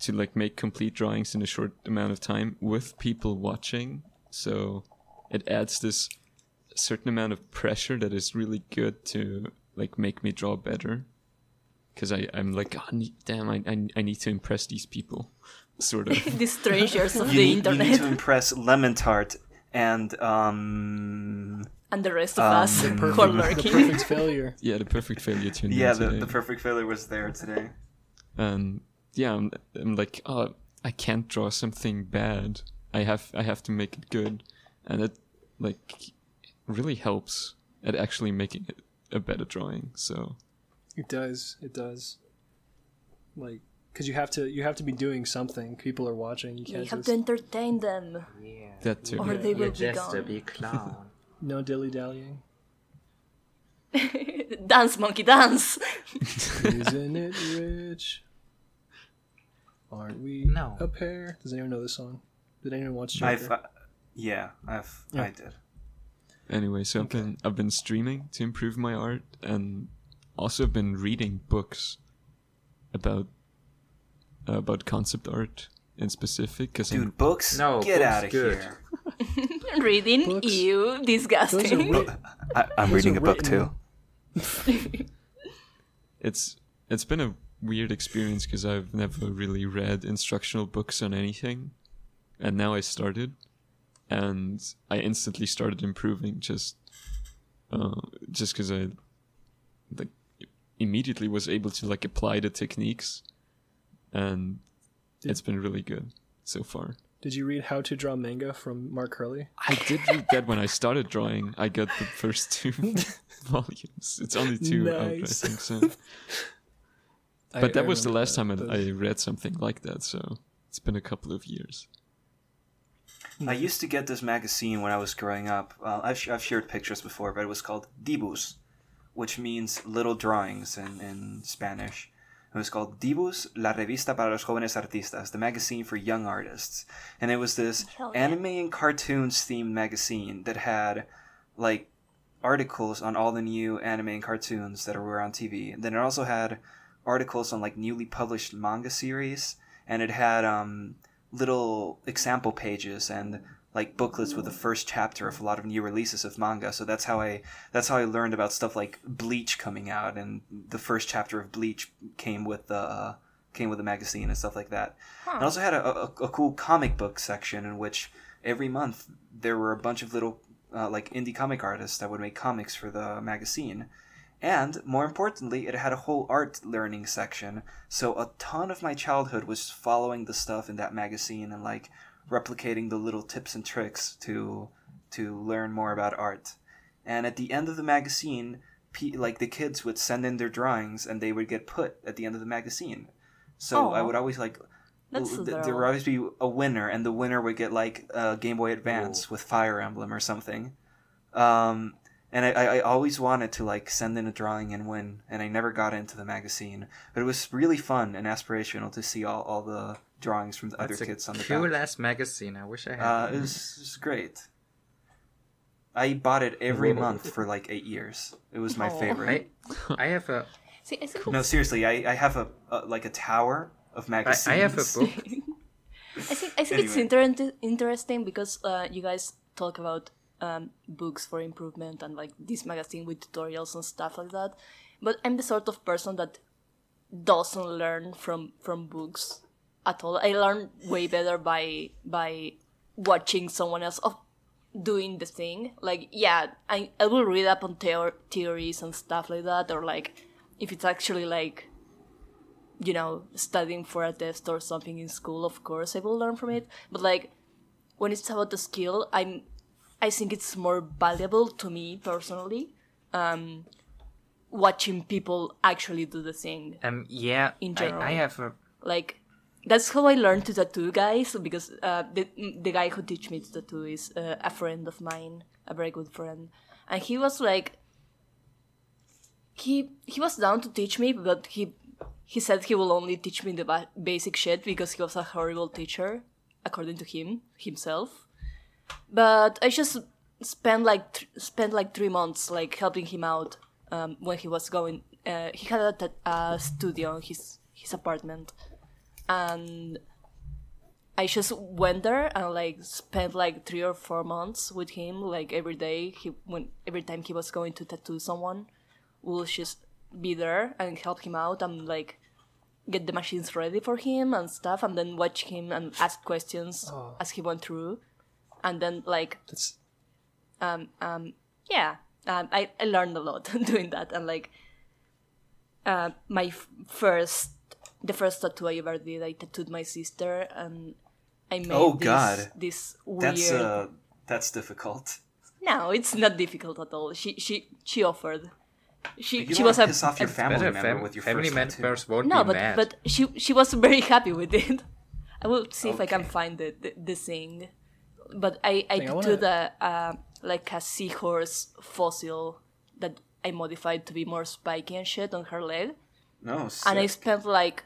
to like make complete drawings in a short amount of time with people watching. So it adds this certain amount of pressure that is really good to like make me draw better. Because I I'm like, oh, ne- damn, I, I I need to impress these people, sort of. the strangers of you, the need, you need internet to impress Lemon Tart and um and the rest of Um, us the who are The lurking. perfect failure. yeah, the perfect failure tuned yeah, the, today. the perfect failure was there today. and yeah I'm, I'm like oh i can't draw something bad i have i have to make it good and it like really helps at actually making it a better drawing so It does. It does. Like, because you have to, you have to be doing something. People are watching. You You can't have just to entertain them. Yeah. that too Or they will You're be just a gone. big clown. no dilly dallying. dance, monkey, dance. Isn't it rich? Aren't we No. a pair? Does anyone know this song? Did anyone watch Joker? I've uh, yeah, I've Yeah. I did. anyway so i've been i've been streaming to improve my art and also been reading books about about concept art in specific because Dude, books, No, get books out of good. here. Reading, Books. you, disgusting. Those I, I'm reading are a book written- too. it's it's been a weird experience because I've never really read instructional books on anything, and now I started, and I instantly started improving just uh, just because I like immediately was able to like apply the techniques, and it's been really good so far. Did you read How to Draw Manga from Mark Crilley? I did read that when I started drawing. I got the first two volumes. It's only two out, I think so. I- But that I was the remember last time I, I read something like that, so it's been a couple of years. I used to get this magazine when I was growing up. Uh, I've, sh- I've shared pictures before, but it was called Dibus, which means little drawings in, in Spanish. It was called Dibus, la revista para los jóvenes artistas, the magazine for young artists. And it was this yeah. anime and cartoons themed magazine that had like articles on all the new anime and cartoons that were on TV. And then it also had articles on like newly published manga series, and it had um, little example pages and like booklets with the first chapter of a lot of new releases of manga. So that's how I that's how I learned about stuff like Bleach coming out, and the first chapter of Bleach came with the uh, came with the magazine and stuff like that. It also had a, a, a cool comic book section in which every month there were a bunch of little uh, like indie comic artists that would make comics for the magazine. And more importantly, it had a whole art learning section. So a ton of my childhood was following the stuff in that magazine and like replicating the little tips and tricks to to learn more about art. And at the end of the magazine, pe- like the kids would send in their drawings and they would get put at the end of the magazine. So I would always like th- there would always be a winner, and the winner would get like a Game Boy Advance with Fire Emblem or something. Um, and I, I I always wanted to like send in a drawing and win, and I never got into the magazine. But it was really fun and aspirational to see all, all the drawings from the other That's a kids on the cool back. ass magazine. I wish I had. Uh, one. it was, it was great. I bought it every Whoa. month for like eight years. It was my Aw. favorite. I, I have a See, I think No, seriously, I, I have a, a like a tower of magazines. I have a book. I think I think it's inter- interesting because uh, you guys talk about um, books for improvement and like this magazine with tutorials and stuff like that. But I'm the sort of person that doesn't learn from from books at all. I learn way better by by watching someone else of doing the thing. Like yeah, I I will read up on theor- theories and stuff like that, or like if it's actually like you know studying for a test or something in school. Of course, I will learn from it. But like when it's about the skill, I'm I think it's more valuable to me personally. Um, watching people actually do the thing Um, yeah, In I, general. I have a like that's how I learned to tattoo, guys. Because uh, the the guy who teach me to tattoo is uh, a friend of mine, a very good friend, and he was like, he he was down to teach me, but he he said he will only teach me the ba- basic shit because he was a horrible teacher, according to him himself. But I just spent like th- spent like three months like helping him out um, when he was going. Uh, he had a, a studio in his his apartment, and I just went there and like spent like three or four months with him. Like every day, he when every time he was going to tattoo someone, we'll just be there and help him out and like get the machines ready for him and stuff, and then watch him and ask questions as he went through, and then like That's yeah um, I, I learned a lot doing that and like uh, my f- first the first tattoo i ever did i tattooed my sister and i made Oh, this, God. this weird That's uh, that's difficult. no it's not difficult at all she she she offered she You she don't was wanna a, piss off your a- family better member fam- with your family first tattoo. members won't no be but mad. but she she was very happy with it i will see if i can find the, the, the thing but i i Thing, I wanna- tattooed a uh, like a seahorse fossil that i modified to be more spiky and shit on her leg No, and I spent like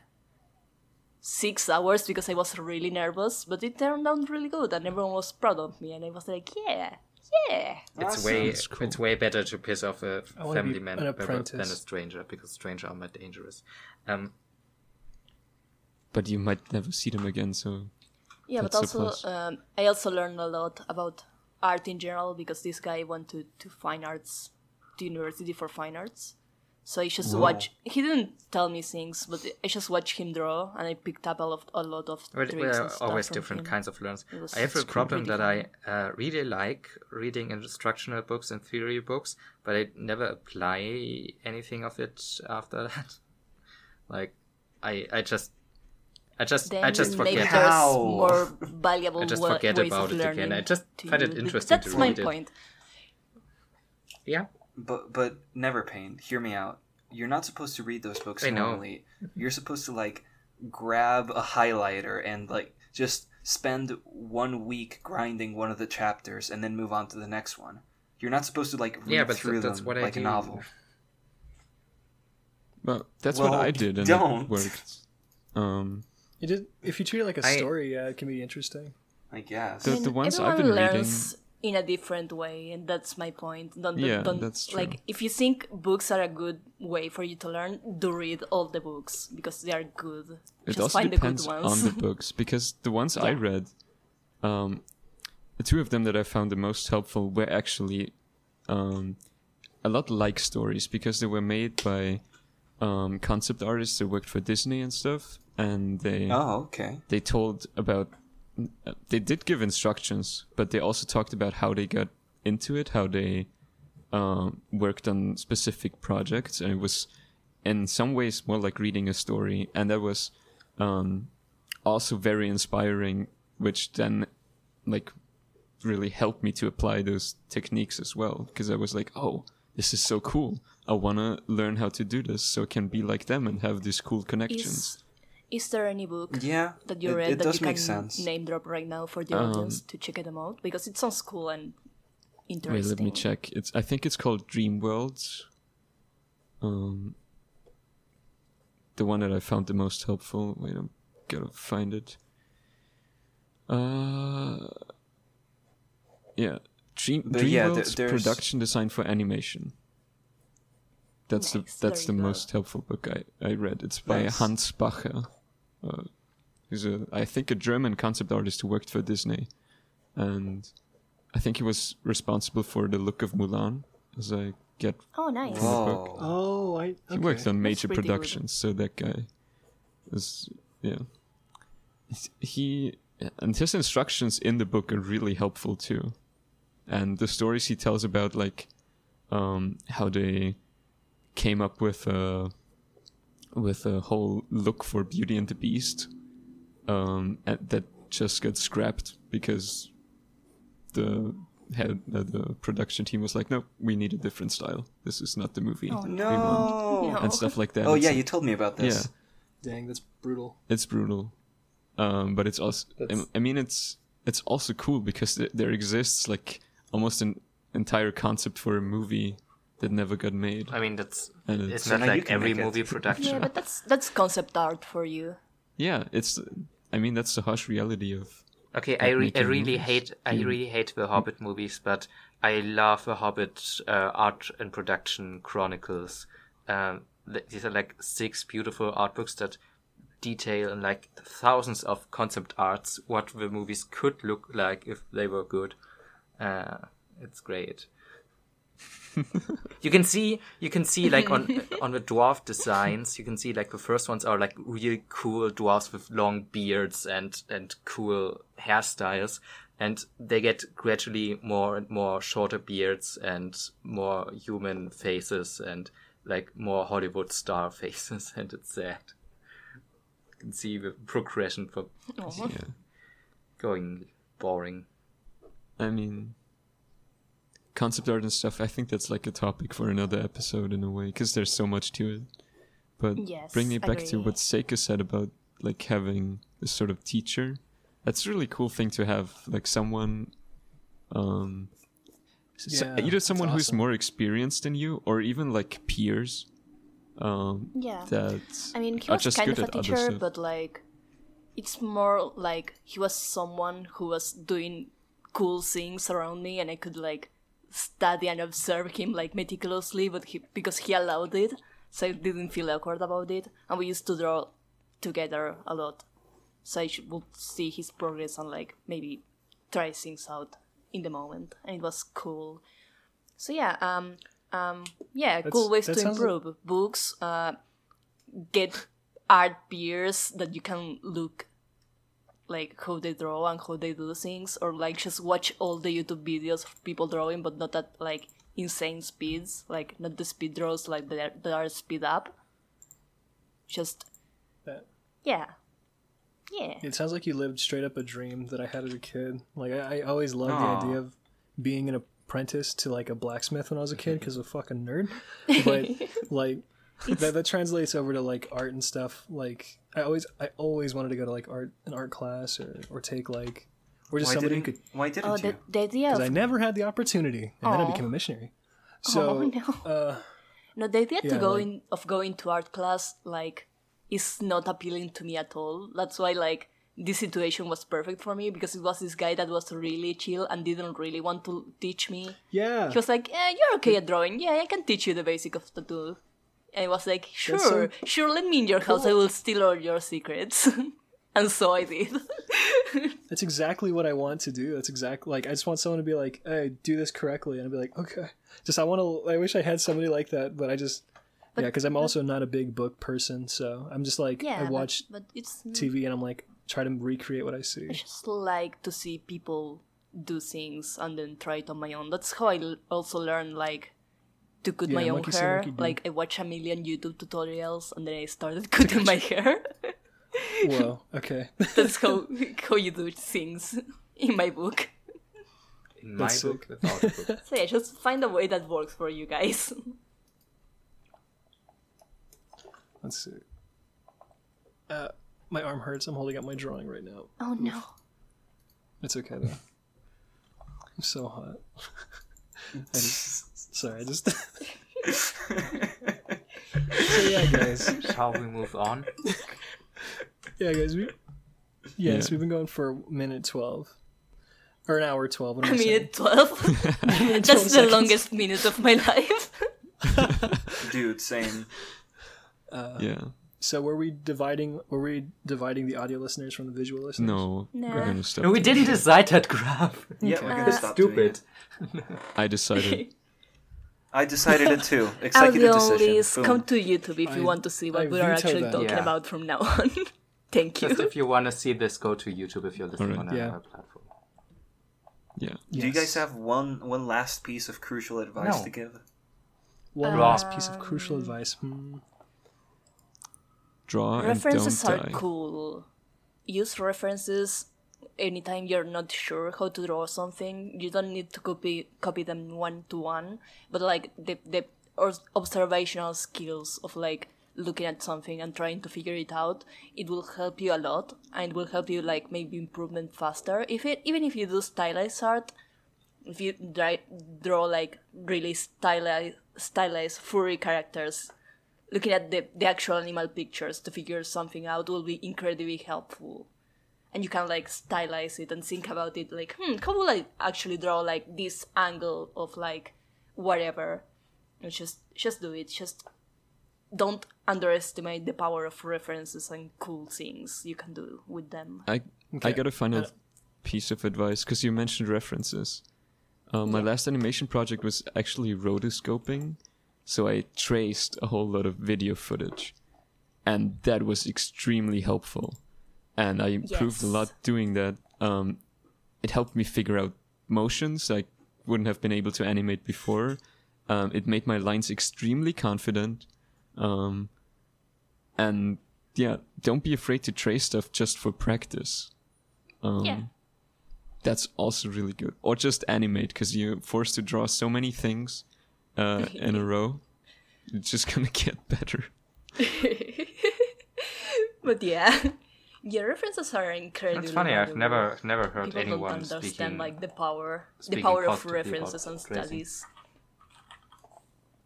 six hours because I was really nervous, but it turned out really good, and everyone was proud of me, and I was like, yeah, yeah. it's Awesome. way cool. it's way better to piss off a I wanna family member than a stranger because strangers are more dangerous. Um, But you might never see them again, so Yeah, but That's a also um, I also learned a lot about art in general because this guy went to, to fine arts, to university for fine arts. So I just watch. He didn't tell me things, but I just watched him draw, and I picked up a lot, a lot of Well, tricks there and are stuff always from different him. kinds of learns. I have a problem that I uh, really like reading instructional books and theory books, but I never apply anything of it after that. like, I I just I just Then I just forget. How? more valuable I just wa- forget ways about it again. I just to find it use interesting That's to my read it. point. Yeah, But but never pain. Hear me out. You're not supposed to read those books I know. normally. You're supposed to like grab a highlighter and like just spend one week grinding one of the chapters and then move on to the next one. You're not supposed to like read Yeah, but through that's them what I like a novel. well, that's Well, what I did, and don't. it worked. Um, you did if you treat it like a I- story, yeah, it can be interesting. I guess. The- I mean, the ones everyone I've been reading- learns in a different way, and that's my point. Don't, don't- Yeah, don't, that's true. Like, if you think books are a good way for you to learn, do read all the books because they are good. it Just also find depends the good on ones. the books because the ones I read, um, the two of them that I found the most helpful were actually um, a lot like stories because they were made by um, concept artists that worked for Disney and stuff, and they Oh, okay. they told about uh, they did give instructions, but they also talked about how they got into it, how they um, worked on specific projects, and it was in some ways more like reading a story, and that was um, also very inspiring, which then like really helped me to apply those techniques as well, because I was like, oh. This is so cool. I want to learn how to do this so I can be like them and have these cool connections. Is, is there any book Yeah. that you it, read it that you make can sense. name drop right now for the Um, audience to check them out? Because it sounds cool and interesting. Wait, let me check. It's I think it's called Dream Worlds. Um, the one that I found the most helpful. Wait, I'm gotta find it. Uh, yeah, Dream But Dream yeah, Worlds there's- production design for animation. That's Nice, the that's there the you go. most helpful book I, I read. It's by Nice. Hans Bacher. Uh, he's a I think a German concept artist who worked for Disney, and I think he was responsible for the look of Mulan, as I get Oh, nice. from the book. Oh, I. He worked on major pretty productions, so that guy is yeah. He and his instructions in the book are really helpful too, and the stories he tells about like um, how they came up with a with a whole look for Beauty and the Beast um, and that just got scrapped because the head uh, the production team was like, no, we need a different style. This is not the movie. Oh, we want," No. No. and stuff like that. Oh It's yeah, like- you told me about this. yeah, Dang, that's brutal. it's brutal, um, but it's also. I- That's- I mean, it's it's also cool because th- there exists like almost an entire concept for a movie that never got made. I mean, that's And it's it's- not like every make it. movie production. Yeah, but that's that's concept art for you. Yeah, it's. I mean, that's the harsh reality of. Okay, like I, re- I really movies. hate I You- really hate the Hobbit movies, but I love the Hobbit uh, art and production chronicles. Um, these are like six beautiful art books that detail in like thousands of concept arts what the movies could look like if they were good. Uh, it's great. you can see you can see like on on the dwarf designs you can see like the first ones are like really cool dwarfs with long beards and and cool hairstyles. And they get gradually more and more shorter beards and more human faces and like more hollywood star faces. And it's sad. You can see the progression for Yeah, going boring. I mean, concept art and stuff. I think that's like a topic for another episode in a way because there's so much to it. But Yes, bringing it back to what Seika said about like having this sort of teacher, that's a really cool thing to have. Like someone, um, s- Yeah, either that's someone who's more experienced than you, or even like peers. Um, Yeah. that I mean, he was just kind of a teacher, but like, it's more like he was someone who was doing cool things around me, and I could like study and observe him like meticulously, but he because he allowed it, so I didn't feel awkward about it, and we used to draw together a lot, so I should, would see his progress and like maybe try things out in the moment, and it was cool. So yeah, um, um, yeah, That's- cool ways to like- improve books. Uh, get art peers that you can look like how they draw and how they do things or like just watch all the youtube videos of people drawing but not at like insane speeds like not the speed draws like that are, that are speed up just That- yeah yeah It sounds like you lived straight up a dream that I had as a kid. Like I, I always loved Aw. the idea of being an apprentice to like a blacksmith when I was a kid because I'm a fucking nerd. But like that, that translates over to like art and stuff. Like I always I always wanted to go to like art an art class or or take like or just Why somebody didn't, could why didn't oh you? the, the idea because I never had the opportunity and then I became a missionary. So oh no uh, No, the idea to go like- in of going to art class like is not appealing to me at all. That's why like this situation was perfect for me because it was this guy that was really chill and didn't really want to teach me. yeah, He was like, eh, "You're okay at drawing. Yeah, I can teach you the basic of tattoo." I was like, "Sure, so sure. Let me in your house. I will steal all your secrets." and so I did. that's exactly what I want to do. That's exactly like I just want someone to be like, "Hey, do this correctly," and I'd be like, "Okay." Just I want to. I wish I had somebody like that, but I just yeah, because I'm also not a big book person, so I'm just like yeah, I watch but, it's TV and I'm like try to recreate what I see. I just like to see people do things and then try it on my own. That's how I also learn like to cut Yeah, my own hair. Like I watch a million YouTube tutorials and then I started cutting my hair. Whoa. Okay. That's how how you do things in my book. in my That's book sick. without a book So yeah, just find a way that works for you guys. Let's see. Uh, my arm hurts. I'm holding up my drawing right now. Oh no. It's okay though. I'm so hot. I just, sorry, I just. so yeah, guys. shall we move on Yeah, guys. We. Yes, Yeah. we've been going for a minute twelve, or an hour twelve. What am I I mean saying? twelve. That's the seconds. longest minute of my life. Dude, same. yeah. So were we dividing? Were we dividing the audio listeners from the visual listeners? No, No. we're gonna stop. no we didn't that. decide that Graf Yeah, we're Uh, gonna stop doing stupid it. I decided. I decided it too. I'll Executive be decision. list. Boom. Come to YouTube if you I- want to see what I we are actually that. talking Yeah. about from now on. Thank you. Just if you want to see this, go to YouTube if you're listening Alright. on Yeah. another platform. Yeah. Do you guys have one one last piece of crucial advice No. to give? one Draw. last piece of crucial advice? Hmm. Draw references and are don't die. cool. Use references anytime you're not sure how to draw something. You don't need to copy copy them one to one, but like the the observational skills of like looking at something and trying to figure it out, it will help you a lot and it will help you like maybe improvement faster. If it even if you do stylized art, if you dry, draw like really stylized stylized furry characters looking at the, the actual animal pictures to figure something out will be incredibly helpful and you can like stylize it and think about it like hmm how will i actually draw like this angle of like whatever and just just do it just don't underestimate the power of references and cool things you can do with them I I Okay. got a final Uh, piece of advice because you mentioned references. Uh, my last animation project was actually rotoscoping, so I traced a whole lot of video footage, and that was extremely helpful. And I improved a lot doing that. Um, it helped me figure out motions I wouldn't have been able to animate before. Um, it made my lines extremely confident. Um, and yeah, don't be afraid to trace stuff just for practice. Um, Yeah. That's also really good. Or just animate because you're forced to draw so many things uh, in a row. It's just gonna get better. but yeah yeah references are incredible. It's funny. I've valuable. never never heard people anyone don't understand speaking. like the power the power of references and tracing. studies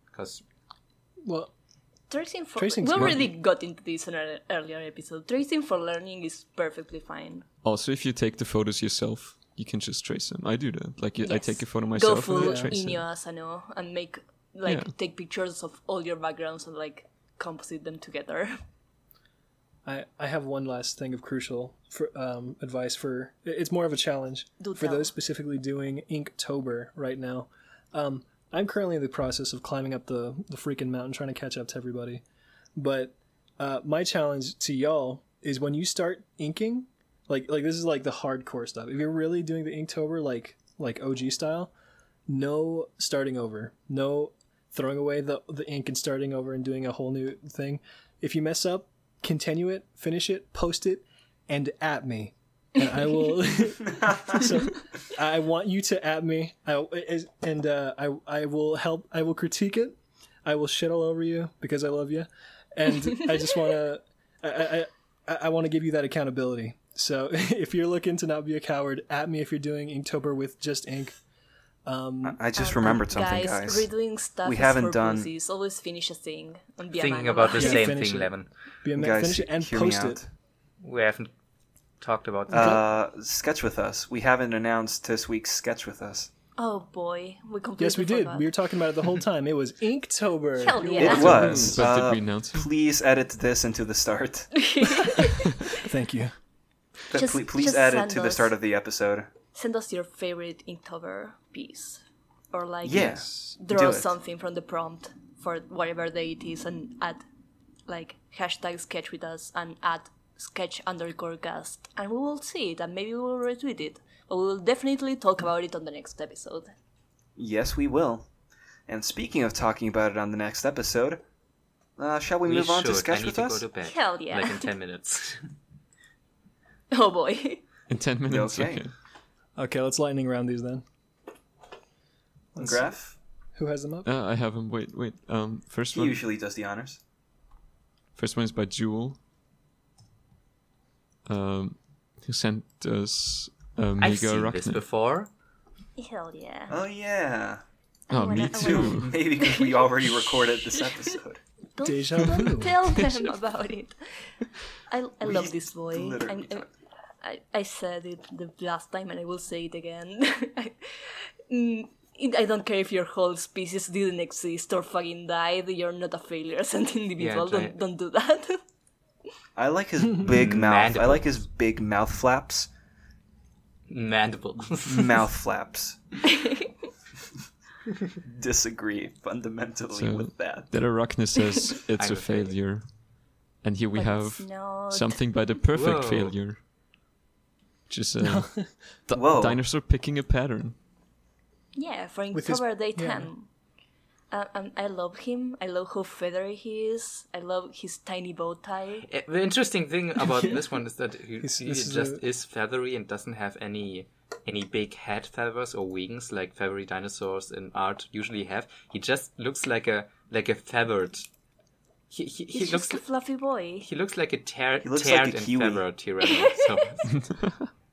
Because Well, tracing for Tracing's we good. already got into this in an earlier episode tracing for learning is perfectly fine Also, if you take the photos yourself, you can just trace them. I do that. Like I take a photo myself and full I trace Inio it. Asano and make like Yeah. take pictures of all your backgrounds and like composite them together I, I have one last thing of crucial for, um, advice for it's more of a challenge Do for tell. those specifically doing Inktober right now. Um, I'm currently in the process of climbing up the, the freaking mountain trying to catch up to everybody. But uh, my challenge to y'all is when you start inking, like like this is like the hardcore stuff. If you're really doing the Inktober like like OG style, no starting over, no throwing away the the ink and starting over and doing a whole new thing. If you mess up, continue it, finish it, post it, and at me, and I will. so I want you to at me, I, and uh, I I will help. I will critique it. I will shit all over you because I love you, and I just want to. I I, I, want to give you that accountability. So if you're looking to not be a coward, at me if you're doing Inktober with just ink. Um, I just Um, remembered and something, guys, guys. redoing stuff We haven't for done- pussies. always finish a thing and be thinking man about the. Yeah, same finish thing, it. Levin. be a Guys, finish it and hear post me it. We haven't talked about that. Uh, sketch with us. We haven't announced this week's sketch with us. oh boy we completely Yes, we did. forgot. We were talking about it the whole time. It was Inktober. Hell yeah. It was. But did Uh, we announce it? Please edit this into the start. Thank you. Just- ple- please just add it send to the start of the episode. Send us your favorite Inktober piece or like Yes. draw something from the prompt for whatever day it is and add like hashtag sketch with us and add sketch underscore cast and we will see it and maybe we will retweet it but we will definitely talk about it on the next episode Yes, we will. And speaking of talking about it on the next episode, uh, shall we, we move on to sketch I need with to us? go to bed. Hell yeah. Like in ten minutes. oh boy In 10 minutes? Okay. Okay. Okay, let's lightning round these then. Let's see. Graf. Who has them up? Uh, I have them. Wait, wait. Um, first He one. usually does the honors. First one is by Jule. Um, who sent us uh, I've Mega seen this before. hell yeah Oh yeah. I Oh, me wanna- too. Maybe because we already recorded this episode. don't, Deja don't vu. tell them about it i, I We love this boy I'm- I'm- talked- I, I said it the last time and I will say it again. Mm, I don't care if your whole species didn't exist or fucking died, you're not a failure as an individual. try- don't, don't do that. I like his big mouth. I like his big mouth flaps. Mandible. mouth flaps. disagree fundamentally So- with that. That Arachne says it's I'm a a failure. failure. And here we But have something by the perfect Whoa. failure. Just a di- Whoa. dinosaur picking a pattern. Yeah, for With his- Day yeah. 10. Uh, um, I love him. I love how feathery he is. I love his tiny bow tie. Eh, The interesting thing about this one is that he, This- he is just a- is feathery and doesn't have any any big head feathers or wings like feathery dinosaurs in art usually have. He just looks like a like a feathered. He he, he He's looks just a fluffy boy. he looks like a tear, He looks like teared a and kiwi. feathered Tyrannosaurus.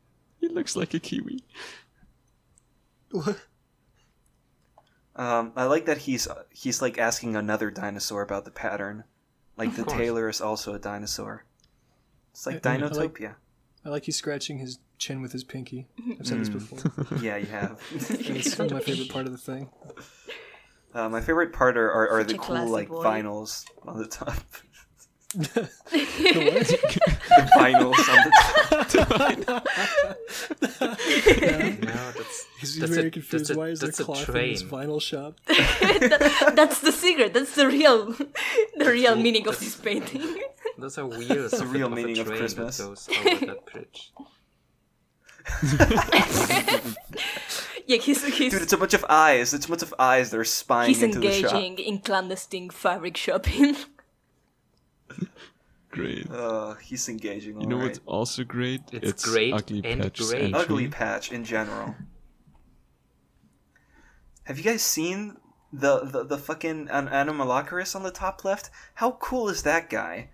He looks like a kiwi. What? Um, I like that he's he's like asking another dinosaur about the pattern. Like the course. tailor is also a dinosaur. It's like I- I like- Dinotopia. I like he's scratching his chin with his pinky. I've said this Mm. before. yeah, you have. And it's my favorite part of the thing. Uh, my favorite part are, are, are the cool like boy. vinyls on the top. The what? the on the top. no, that's He's That's very a- confused. that's Why is there a cloth in his train. vinyl shop? That- that's the secret. That's the real, the real meaning of this painting. those are wheels. the of, real of meaning a of Christmas. That goes over that bridge. yeah, he's he's Dude, it's a bunch of eyes. It's a bunch of eyes that are spying he's into the shop. engaging in clandestine fabric shopping. Great. Uh, he's engaging. You know alright. what's also great? It's great Ugly and Patch's great. entry. Ugly Patch in general. Have you guys seen the the, the fucking An- Anomalocaris on the top left? How cool is that guy?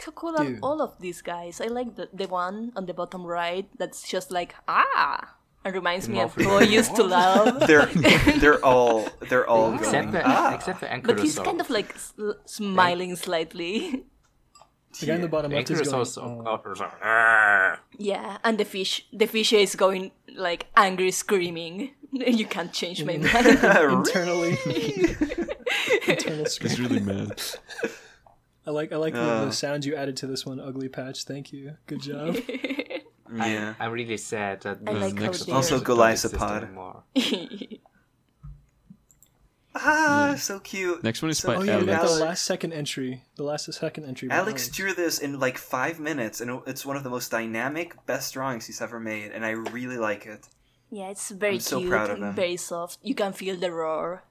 So cool are all of these guys. I like the, the one on the bottom right that's just like ah, and reminds me of Morphin. who I used to love. They're they're all they're all Except going. for Ah. except for But he's Ankylosaurus. kind of like s- smiling slightly. The guy in the bottom left is going. Ankylosaurus. "Oh." yeah, and the fish, the fish is going like angry, screaming. You can't change my mind. internally. internal He's really mad. I like I like the, Uh. the sound you added to this one, ugly patch. Thank you. Good job. Yeah. I'm really sad that I these like next they Also don't exist Goliathopod. anymore. Ah, so cute. Next one is So by Oh yeah, we Alex. the last second entry. The last second entry. by Alex drew this in like five minutes, and it's one of the most dynamic, best drawings he's ever made, and I really like it. yeah, it's very I'm so cute proud of and him. very soft. You can feel the roar.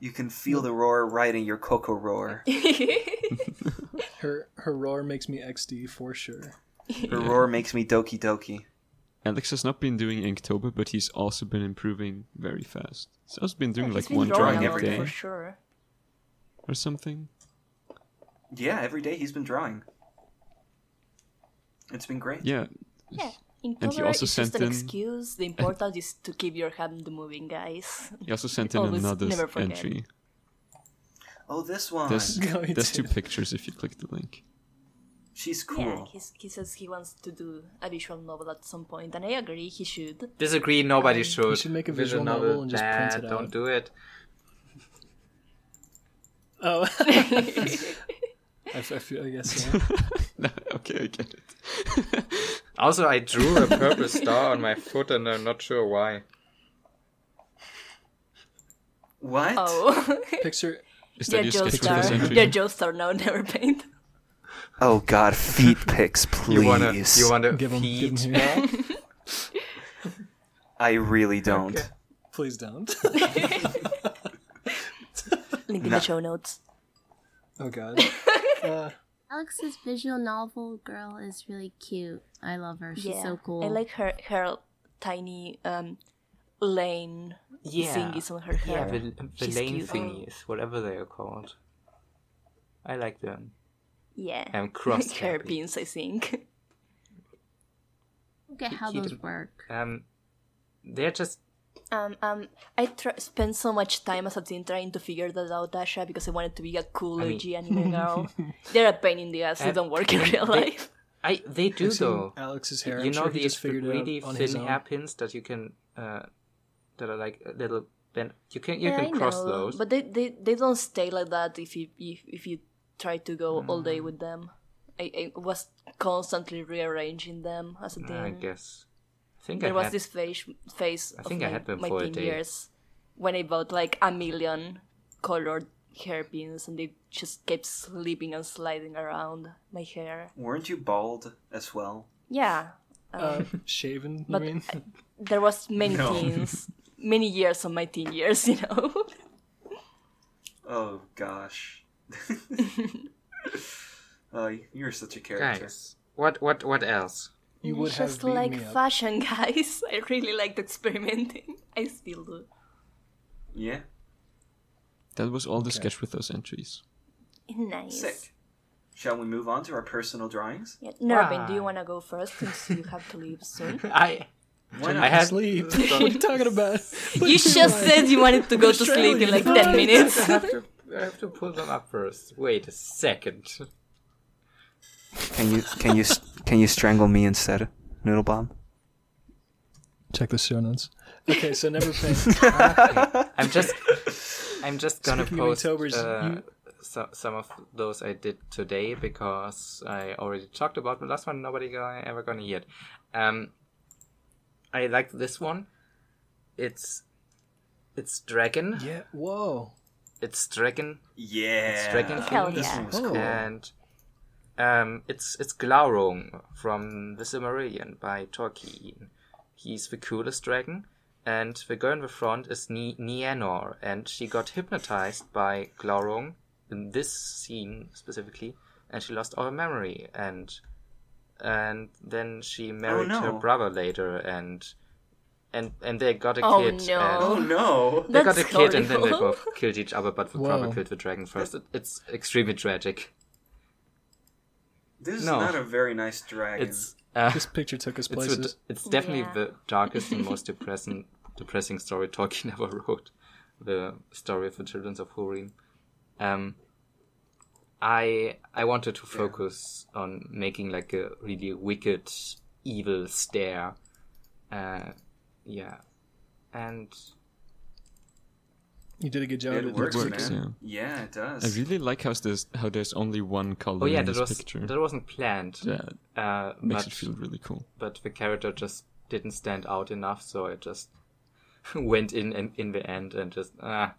You can feel the roar right in your kokoro. Her her roar makes me XD for sure. The roar makes me doki doki. Alex has not been doing Inktober, but he's also been improving very fast. He's also been doing He's like been one drawing drawing a a every day for sure. or something. Yeah, every day he's been drawing. It's been great. Yeah, Yeah. In And he cover, also it's just an in- excuse. The important is to keep your hand moving, guys. he also sent in another entry. Oh, this one. There's, there's two pictures if you click the link. She's Yeah, cool. he's, he says he wants to do a visual novel at some point, and I agree he should. Disagree. Nobody Um, should. should make a visual novel and just print it Nah, Don't out. do it. Oh. I feel. I guess. So. No, okay, I get it. Also, I drew a purple star on my foot, and I'm not sure why. What? Oh, Picture. Is yeah, that your Joe sketch for Star. this entry? Yeah, Joestar now NeverPaint. Oh God, feet pics, please. You wanna, you wanna Give him. Give feed? him. I really don't. Okay. Please don't. Link in No. the show notes. Oh God. Uh, Alex's visual novel girl is really cute. I love her. She's yeah, so cool. I like her her tiny um lane Yeah. thingies on her Yeah, hair. the, the lane cute. thingies, whatever they are called. I like them. Yeah, I'm cross hair pins, I think. Look at how he those didn't- work. Um, they're just Um, um, I tr- spent so much time as a teen trying to figure that out, Dasha, because I wanted to be a cool, I mean- anime girl. They're a pain in the ass. They don't work in real they- life. I. They do I've seen though. Alex's hair. you I'm know sure he these just really out thin own. hairpins that you can, uh, that are like a little. Then you can you Yeah, can I cross know, those. but they, they they don't stay like that if you if, if you try to go all day Mm. with them. I, I was constantly rearranging them as a teen. I guess. I think there I was had, this phase phase I of think I my, had them my for a teen day. years when I bought like a million colored hairpins and they just kept slipping and sliding around my hair. Weren't you bald as well? Yeah, Uh, shaven, you But- mean? there was many No. teens, many years of my teen years, you know. Oh gosh. Oh, you're such a character. Guys, what what what else? You would it's have just like fashion, guys. I really liked experimenting. I still do. Yeah, That was all the Okay. sketch with those entries. Nice. sick. Shall we move on to our personal drawings? Yeah. Nervin, do you want to go first since you have to leave soon? I Why I had Sleep. what are you talking about? you just said you wanted to go to sleep in like 10 minutes. I have to I have to pull them up first. Wait a second. Can you can you can you strangle me instead, Noodlebomb? Check the show notes. Okay, so never paint. I'm just I'm just gonna Speaking post Inktober's, uh, you- so, some of those I did today because I already talked about the last one. Nobody gonna, ever gonna hear it. Um, I like this one. It's it's dragon. yeah. Whoa. It's dragon Yeah. dragon Hell themed. This yeah. one was Oh. cool. and um, it's it's Glaurung from the Silmarillion by Tolkien. He's the coolest dragon, and the girl in the front is Ni- Nienor, and she got hypnotized by Glaurung in this scene specifically, and she lost all her memory, and and then she married her no. brother later, and and and they got a Oh, kid. no. and- Oh no. they got That's a kid and then they both killed each other, but the Whoa. brother killed the dragon first. It, it's extremely tragic. This is No. not a very nice dragon. It's uh, This picture took us it's, places. the, it's definitely Yeah. the darkest and most depressing depressing story Tolkien ever wrote. The story of the children of Húrin. Um, I I wanted to focus on making like a really wicked, evil stare. Uh, yeah, and You did a good job. it It works, works, man. Yeah. it does. I really like how there's how there's only one color oh yeah, in that this was picture. that wasn't planned. yeah, Uh, makes but, it feel really cool. but the character just didn't stand out enough, so it just went in in, in the end and just ah.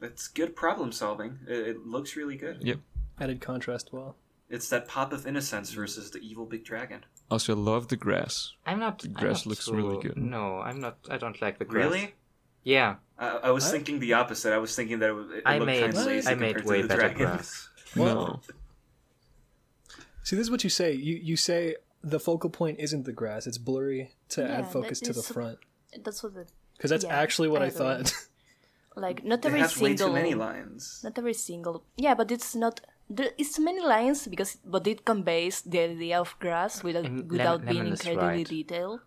It's good problem solving. It, it looks really good. Yep. Added contrast well. It's that pop of innocence versus the evil big dragon. Also, I love the grass. I'm not. The grass looks really good. No, I'm not. I don't like the grass. Really? Yeah, I, I was What? thinking the opposite. I was thinking that it, it I looked made. kind of lazy I made way to the better dragon. grass. No, See, this is what you say. You you say the focal point isn't the grass; it's blurry to Yeah, add focus to the is sup- front. That's what the Because that's yeah, actually what I I, thought. like not It every has way single too many lines. not every single yeah, but it's not there is many lines because but it conveys the idea of grass without And without Lem- being incredibly right. detailed.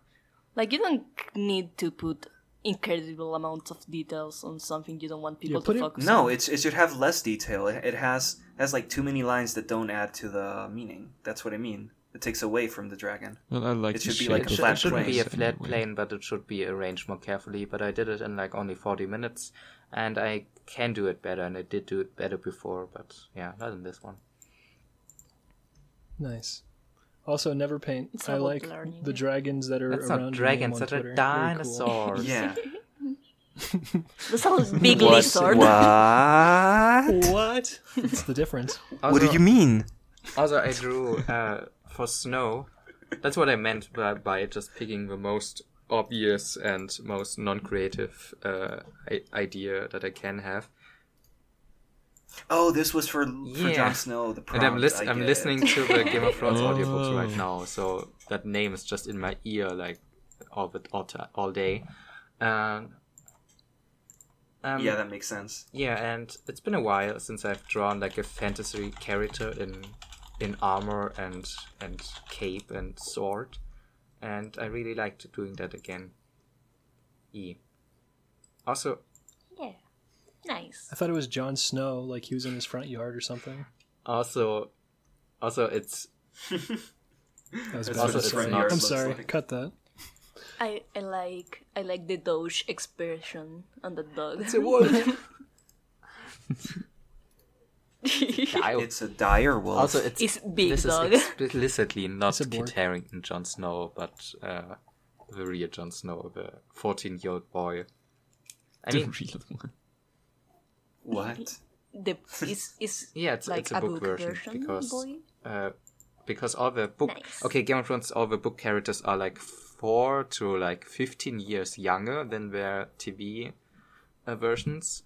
Like you don't need to put incredible amounts of details on something you don't want people put to it- focus No, on. it's it should have less detail. It, it has has like too many lines that don't add to the meaning. That's what I mean. It takes away from the dragon. well, I like It should be shape like It, a of should, flat it shouldn't be a flat plane, but it should be arranged more carefully. But I did it in like only 40 minutes, and I can do it better, and I did do it better before, but yeah, not in this one. nice. Also, NeverPaint. It's I like learning. the dragons that are That's around not dragons, that are Twitter. Very cool. dinosaurs. Yeah. That's a big lizard. What? What? It's the difference. What do you mean? Also, I drew uh, for snow. That's what I meant by, by just picking the most obvious and most non-creative uh, I- idea that I can have. Oh, this was for for Jon Snow. The And. I'm, lis- I I'm listening to the Game of Thrones audiobooks Oh. right now, so that name is just in my ear like all the all, ti all day. Um, um, yeah, that makes sense. Yeah, and it's been a while since I've drawn like a fantasy character in in armor and and cape and sword, and I really liked doing that again. E. Also, Yeah. Nice. I thought it was Jon Snow, like he was in his front yard or something. also, also it's That was That's bad. Also, it's front yard I'm sorry. like. Cut that. I, I like I like the Doge expression on the dog. it's a wolf. I, It's a dire wolf. also, it's It's big this dog. is explicitly not It's a Kit board. Harington, Jon Snow, but uh, the real Jon Snow, the 14 year old boy. I The mean, real one. What? The is is yeah, it's, like it's a, book, version, because boy? uh, because all the book Nice. okay Game of Thrones all the book characters are like four to like 15 years younger than their TV uh, versions.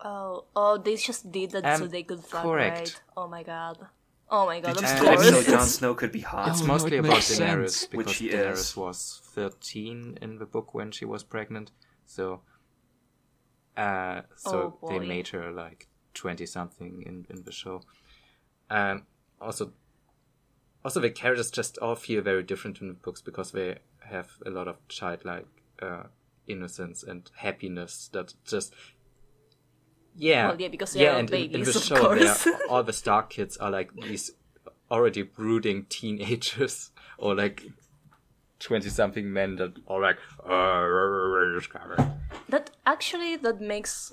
Oh, oh, they just did that so Um, they could fuck, correct. right? Oh my god. Oh my god, Did I'm you And- say scared. so Jon Snow could be hot? It's Oh, mostly it about makes Daenerys sense. Because she Daenerys is. was 13 in the book when she was pregnant. So uh so Oh, they made her like 20 something in in the show. Um also also the characters just all feel very different in the books because they have a lot of childlike uh innocence and happiness that just yeah, Well, yeah, because they are and in- in, the of show, they're- course. all the Stark kids are like these already brooding teenagers or like 20 something men that are like "Uh, That actually that makes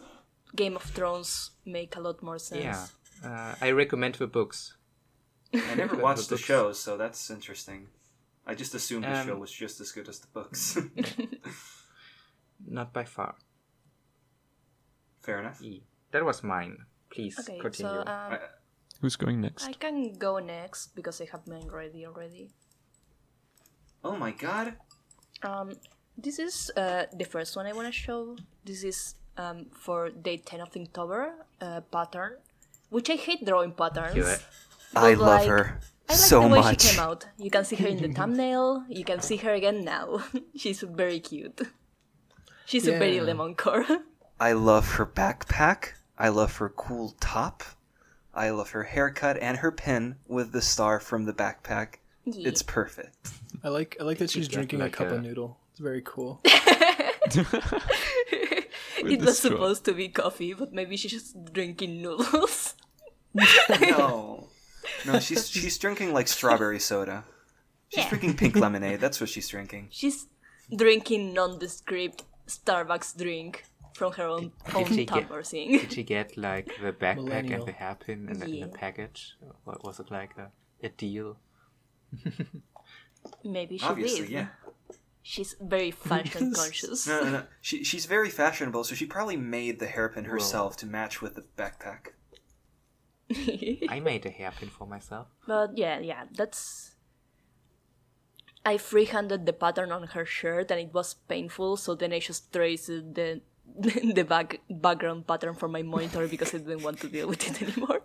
Game of Thrones make a lot more sense. yeah uh, i recommend the books I never watched the books. show, so that's interesting. I just assumed the Um, show was just as good as the books. not by far Fair enough. E. that was mine please Okay, continue so um, I- Who's going next? I can go next because I have mine ready already. Oh my god. Um, this is uh, the first one I want to show. This is um, for day 10 of October uh, pattern, which I hate drawing patterns. I But, love like, her I like so the way much. she came out. You can see her in the thumbnail. You can see her again now. She's very cute. She's a very lemon core. I love her backpack. I love her cool top. I love her haircut and her pin with the star from the backpack. Yeah. It's perfect. I like I like that she's drinking like a cup a- of noodle. It's very cool. it was straw. supposed to be coffee, but maybe she's just drinking noodles. No. No, she's she's drinking like strawberry soda. She's Yeah. drinking pink lemonade. That's what she's drinking. She's drinking nondescript Starbucks drink from her own, own she tub get- or thing. did you get like the backpack Millennial. and the hairpin in, the, in Yeah. a package what was it like a, a deal Maybe she Obviously, did. yeah. She's very fashion conscious. No, no, no. She she's very fashionable, so she probably made the hairpin herself to match with the backpack. i made a hairpin for myself But yeah, yeah, that's. I freehanded the pattern on her shirt and it was painful, so then I just traced the the back background pattern for my monitor because I didn't want to deal with it anymore.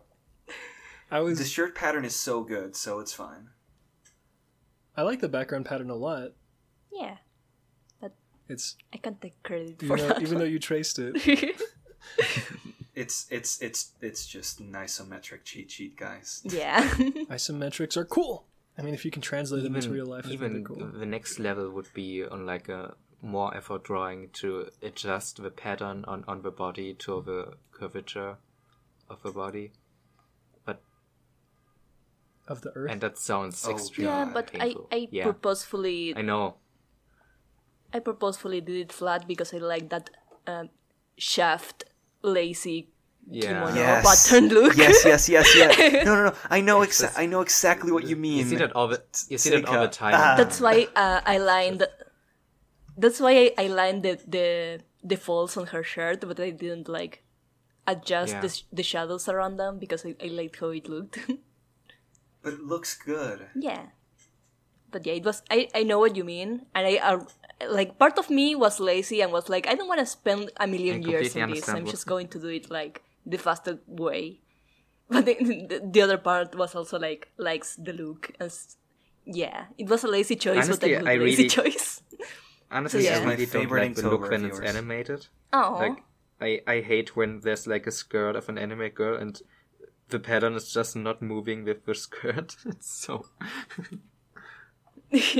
I was The shirt pattern is so good, so it's fine. I like the background pattern a lot. Yeah, but It's I can't take credit even for though, that. even though you traced it. It's it's it's it's just an isometric cheat sheet, guys. yeah, Isometrics are cool. I mean, if you can translate them into real life, I think even they're cool. the next level would be on like a more effort drawing to adjust the pattern on, on the body to the curvature of the body But Of the Earth. and that sounds Oh, extremely yeah, but I painful. I yeah purposefully i know I purposefully did it flat because I like that um, shaft lazy yeah kimono Yes. pattern look. Yes, yes, yes, yes. No, no, no. I know exa- I know exactly what you mean. you see that all the you see that all the time Ah. That's why uh, I lined. That's why I, I lined the, the the folds on her shirt, but I didn't like adjust Yeah. the, the shadows around them because I, I liked how it looked. But it looks good. yeah, but yeah, it was. I, I know what you mean, and I are like part of me was lazy and was like, I don't want to spend a million years completely on this. I'm just going to do it like the fastest way. But the, the, the other part was also like likes the look. As, yeah, it was a lazy choice, Honestly, but a good I lazy really- choice. Honestly Yeah. i really don't like the look when it's viewers. animated Oh, like I, I hate when there's like a skirt of an anime girl and the pattern is just not moving with the skirt it's so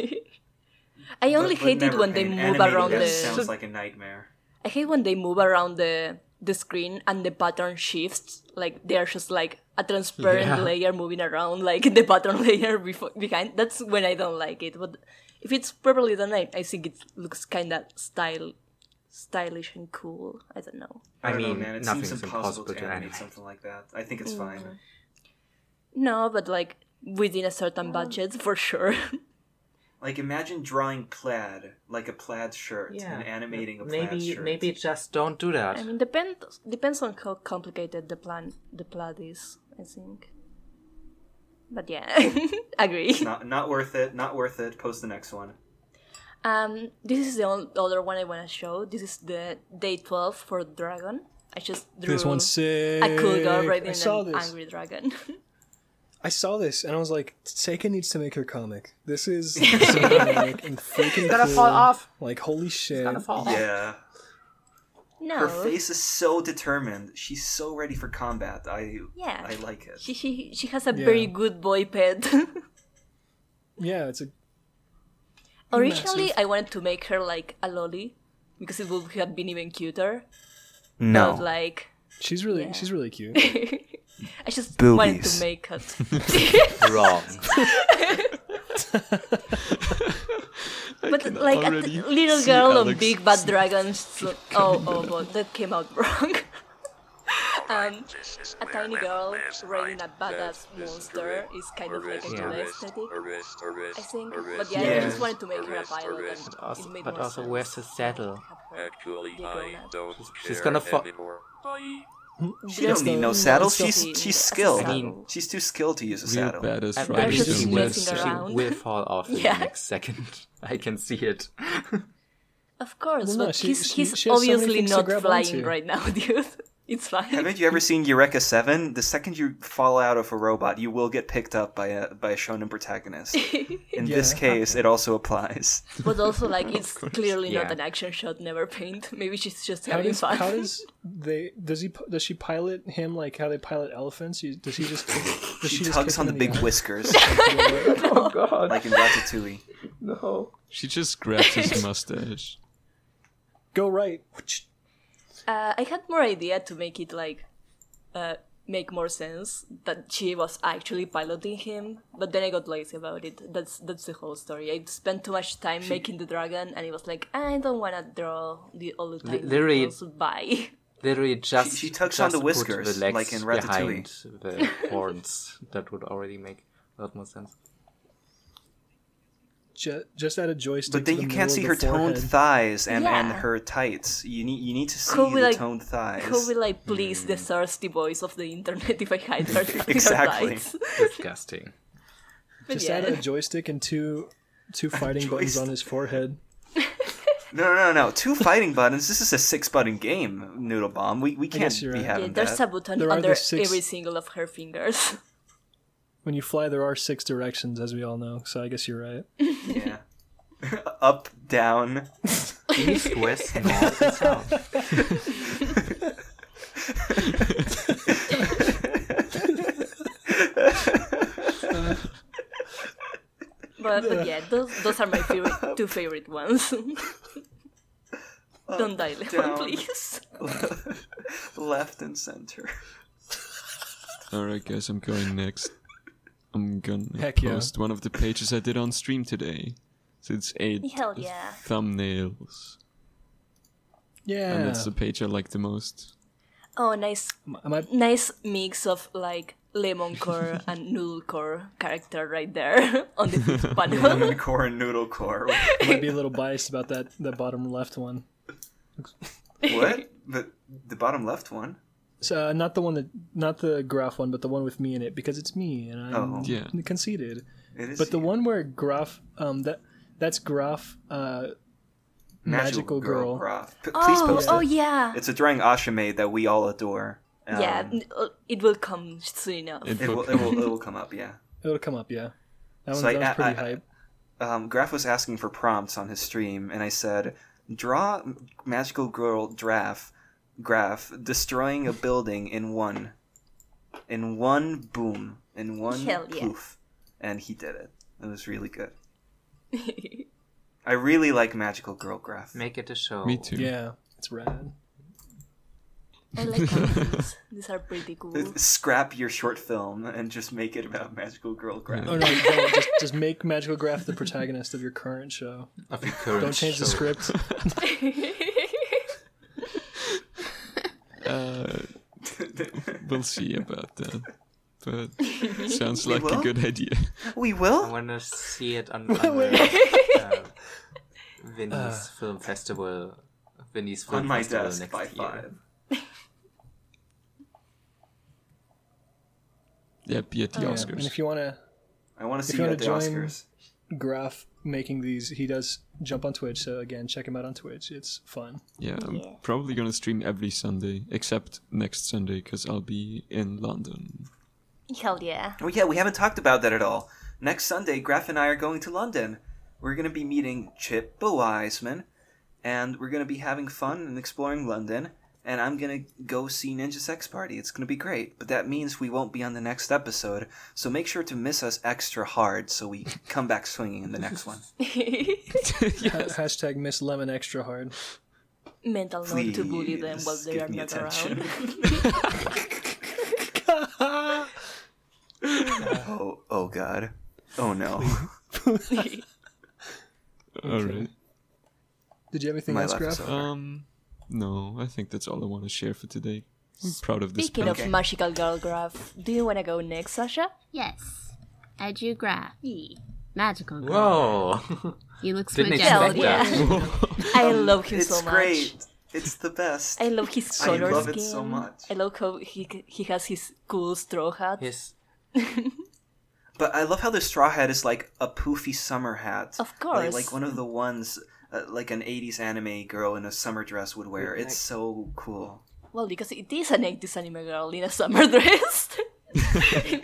I only But- but hate it when they move around the. Sounds like a nightmare. I hate when they move around the the screen and the pattern shifts. Like they're just like a transparent Yeah. layer moving around, like the pattern layer before, behind. That's when I don't like it. But if it's properly done, I, I think it looks kind of style, stylish and cool. I don't know. i, I, mean know, man. It nothing seems impossible impossible to to animate animate something like that. I think it's Mm. fine. No, but like within a certain budget, for sure. Like imagine drawing plaid, like a plaid shirt, Yeah, and animating a plaid maybe shirt. maybe just don't do that. I mean, depends depends on how complicated the plan the plaid is. I think. But yeah, agree. Not not worth it. Not worth it. Post the next one. Um, this is the on- other one I want to show. This is the day twelve for dragon. I just drew This one's sick. a cool girl riding I saw an this. angry dragon. I saw this and I was like, Seika needs to make her comic. This is so unique and freaking Gonna cool. fall off. Like holy shit. Gonna fall off. Yeah. No, Her face is so determined. She's so ready for combat. I Yeah. I like it. she she she has a Yeah. very good boy pet. Yeah, it's a Originally, Massive. I wanted to make her like a lolly because it would have been even cuter. No. But like, she's really Yeah. she's really cute. I just wanted Boobies. to make her. Wrong. But can like a little see girl on big bad dragons. So, oh, oh, god, that came out wrong. um, a tiny girl riding a badass monster is kind of like a Yeah. cool aesthetic, I think. But yeah, I just wanted to make her a pilot, and Also, it made but more also, sense where's the saddle? Actually, be a I grown-up. don't She's gonna fall- anymore. She don't need no saddle. She's she's skilled. I mean- she's too skilled to use a Real saddle. badass I- I They're riding just she some will, messing mess. she around. will fall off in Yeah. the next second. I can see it. Of course, Well, no, but she- he's, she- he's she has so many obviously things to not grab flying onto. right now, dude. It's fine. Haven't you ever seen Eureka Seven? The second you fall out of a robot, you will get picked up by a by a shonen protagonist. In this Yeah. case, it also applies. But also, like, it's clearly not an action shot, NeverPaint. Maybe she's just How having does fun. how does they does he does she pilot him like how they pilot elephants? Does he just does She, just tugs kick on the big ass? whiskers, oh god. like in Ratatouille. no. She just grabs his mustache. Go right. Uh, I had more idea to make it like uh, make more sense that she was actually piloting him, but then I got lazy about it. That's that's the whole story. I spent too much time making the dragon, and it was like I don't want to draw the all the time. literally- Bye. Literally just she tugs on just the put whiskers, the legs like in Ratatouille. behind the horns. That would already make a lot more sense. Ju- just add a joystick. But then to you can't see her the toned thighs and, and her tights. You need you need to see Could the like- toned thighs. How will I please the hmm. thirsty boys of the internet if I hide her, her Exactly. tights? Disgusting. But Just yeah. add a joystick and two two fighting buttons on his forehead. No, no, no, no. Two fighting buttons. This is a six button game, Noodlebomb. We we can't be right. Yeah, there's that. a button There are the under six- every single of her fingers. When you fly, there are six directions, as we all know. So I guess you're right. Yeah. Up, down. East, west, north, and south. But, but yeah, those those are my favorite two favorite ones. Don't die, Leon, down. please. Left and center. Alright, guys, I'm going next. I'm gonna Heck yeah. post one of the pages I did on stream today. So it's eight Hell yeah. thumbnails. Yeah. And that's the page I like the most. Oh, nice, I nice mix of like lemon core and noodle core character right there on the fifth panel. Lemon core and noodle core. I might be a little biased about that that bottom left one. what? The the bottom left one. So uh, not the one that not the Graf one, but the one with me in it because it's me and I'm Oh. Yeah. conceited. It is. But the you. one where Graf um that that's Graf uh magical girl. Graf. P- please oh, post oh it. yeah. It's a drawing Asha made that we all adore. Um, yeah, uh, it will come soon enough. It It will, it will. It will come up. Yeah. It'll come up, yeah. That, So one, I- pretty I- I- hype. um, Graf was asking for prompts on his stream, and I said, "Draw magical girl Graf, Graf destroying a building in one, in one boom, in one Hell yeah. poof," and he did it. It was really good. I really like magical girl Graf Make it a show. Me too. Yeah, it's rad. I like these. These are pretty cool. Uh, scrap your short film and just make it about magical girl Graf. Oh no, don't, just just make magical Graf the protagonist of your current show. Of your current Don't change the script. Uh, we'll see about that. but sounds like a good idea. We will. I want to see it on, on the uh, Venice Film Festival. Venice Film On my Festival desk next by year. five. Yeah, be at the Yeah, Oscars. And if you want to I want to see you you at the join- Oscars. Graf making these, he does jump on Twitch. So again, check him out on Twitch. It's fun. yeah, I'm Yeah. probably gonna stream every Sunday except next Sunday because I'll be in London. Hell yeah. Oh yeah, we haven't talked about that at all. Next Sunday, Graf and I are going to London. We're going to be meeting Chip Wiseman, and we're going to be having fun and exploring London. And I'm going to go see Ninja Sex Party. It's going to be great. But that means we won't be on the next episode. So make sure to miss us extra hard so we come back swinging in the next one. Ha- Hashtag Miss Lemon extra hard. Mental note to bully them Please while they are me not attention. around. Oh, oh God. Oh no. All right. Did you have anything My else, life is Graf? over. Um, no, I think that's all I want to share for today. I'm proud of this. Speaking page. of magical girl Graf, do you wanna go next, Asha? Yes. Edu Graf. Magical girl. Whoa! He looks Didn't majestic. expect Hell that. I love him it's so much. It's great. It's the best. I love his I color love scheme. it so much. I love how he he has his cool straw hat. Yes. But I love how the straw hat is like a poofy summer hat. Of Like, course. like one of the ones uh, like an 80s anime girl in a summer dress would wear. It's so cool. Well, because it is an 80s anime girl in a summer dress.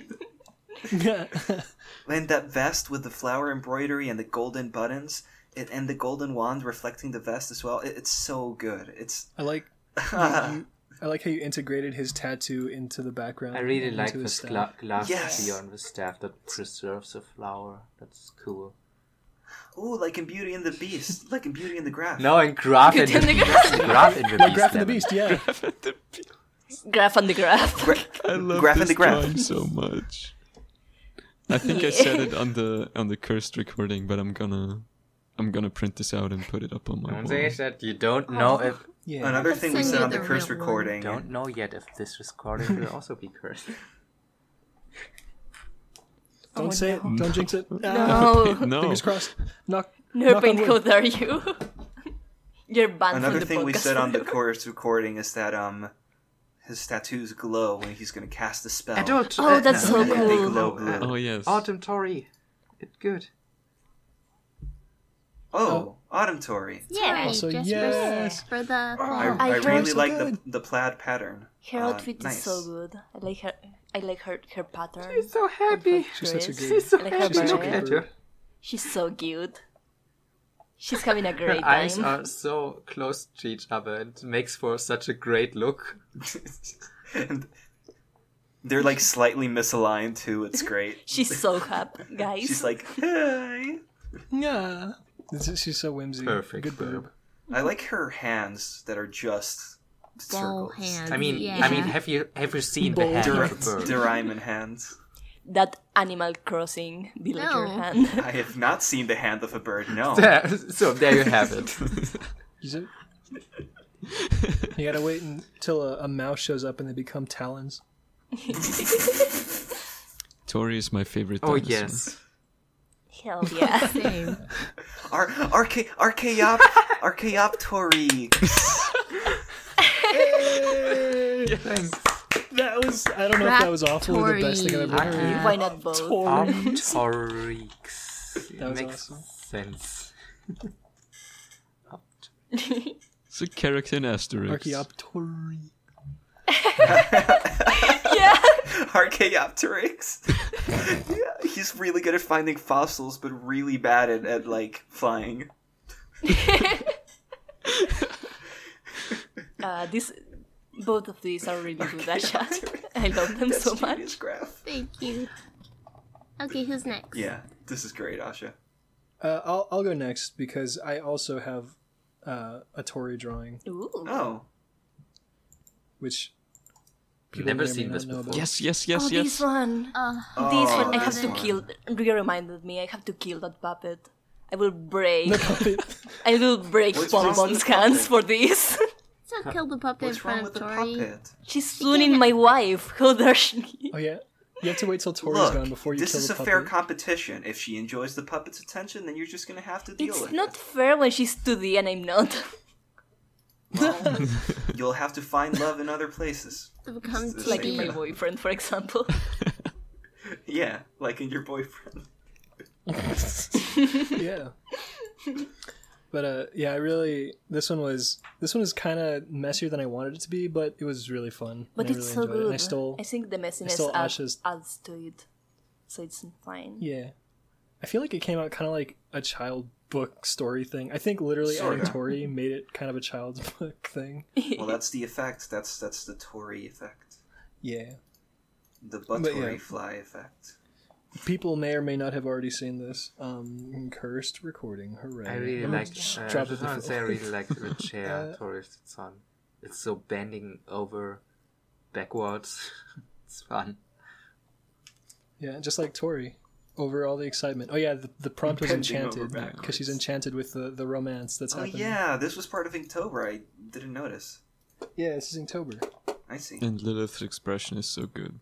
And that vest with the flower embroidery and the golden buttons, it, and the golden wand reflecting the vest as well. It, it's so good. It's I like you, I like how you integrated his tattoo into the background. I really into like his this staff. gla- glass Yes. clear on the staff that preserves the flower. That's cool. Ooh, like in Beauty and the Beast, like in Beauty and the Graf. No, and Graf in Good the in the beast. Graf in the Yeah, beast. Graf and the Beast, yeah. Graf on the Graf. Gra- I love Graf this and the Graf. drawing so much. I think I said it on the on the cursed recording, but I'm gonna I'm gonna print this out and put it up on my Don't wall. say that you don't know oh. if Yeah. Another thing we said on the cursed curse real recording. don't know yet if this recording will also be cursed. Don't Oh, say no. it. Don't jinx it. Ah, No. No. Fingers crossed. Knock. Never knock on paint, wood. how you? You're banned Another from the thing we said on the forever. chorus recording is that um his tattoos glow when he's gonna cast a spell. Adult. Oh, that's so cool. They glow blue. Oh yes. Autumn Tori. It's good. Oh, Autumn Tori. Yeah, Also, yes. for, for the I. I I really so like the, the plaid pattern. Her Uh, outfit nice. is so good. I like her. I like her her pattern. She's so happy. She's such a dress. good- She's so I like happy. She's Look a beret. at her. She's so cute. She's having a Her great eyes are so close to each other. It makes for such a great look. and they're like slightly misaligned too. It's great. She's so happy, guys. She's like, hey. Yeah. She's so whimsy. Perfect. Good boob. boob. I like her hands that are just Ball circles. hands. I mean, yeah. I mean, have you have you seen the Bold hand Dur- of a bird? Doraemon hands. that Animal Crossing villager No. hand. I have not seen the hand of a bird. No. so there you have it. You gotta wait until a, a mouse shows up and they become talons. Tori is my favorite. oh dinosaur. yes. Hell yeah. Same. Ar- arche- archeop- archaeopteryx. Thanks. That was I don't know if that was awful or the best thing I've ever Raptori. heard. Why not both? Optorix. That was Makes awesome. sense. It's a character in Asterix. Archaeoptery. yeah. Archaeopteryx. yeah, he's really good at finding fossils, but really bad at, at like flying. Uh, this, both of these are really good, Asha. I love them That's so much. Graf. Thank you. Okay, who's next? Yeah, this is great, Asha. Uh, I'll I'll go next because I also have uh, a Tori drawing, Ooh. Oh, which people Never may or may seen this before. about. Yes, yes, yes, oh, yes. this one. Uh, this one, I Oh, have to one. kill. You reminded me. I have to kill that puppet. I will break. The puppet. I will break What's wrong with Bonbon's hands for this. so kill the puppet in what's wrong front with of the puppet? She's swooning my wife. How dare she? Oh yeah. You have to wait till Tori's Look, gone before you this kill is the a puppet. fair competition. If she enjoys the puppet's attention, then you're just gonna have to deal It's with not fair when she's 2D and I'm not. Well, you'll have to find love in other places. It becomes It's the like same in my thing. boyfriend, for example. Yeah, like in your boyfriend. yeah. But uh, yeah, I really this one was this one was kind of messier than I wanted it to be, but it was really fun. But it's really so enjoyed it. good. I stole I think the messiness stole add- adds to it. So it's fine. yeah. I feel like it came out kind of like a child book story thing. I think literally adding Sorta. Tori made it kind of a child's book thing. Well, that's the effect. That's that's the Tori effect. Yeah. The But Buttory yeah. fly effect. People may or may not have already seen this. Um, cursed recording. Hooray! I really Oh, like. just Uh, I drop just it want to say I really like the chair Uh, Tori sits on. It's so bending over backwards. it's fun. Yeah, just like Tori. Over all the excitement. Oh yeah, the, the prompt was enchanted because she's enchanted with the, the romance that's happening. Oh happening. yeah, this was part of Inktober. I didn't notice. Yeah, this is Inktober. I see. And Lilith's expression is so good.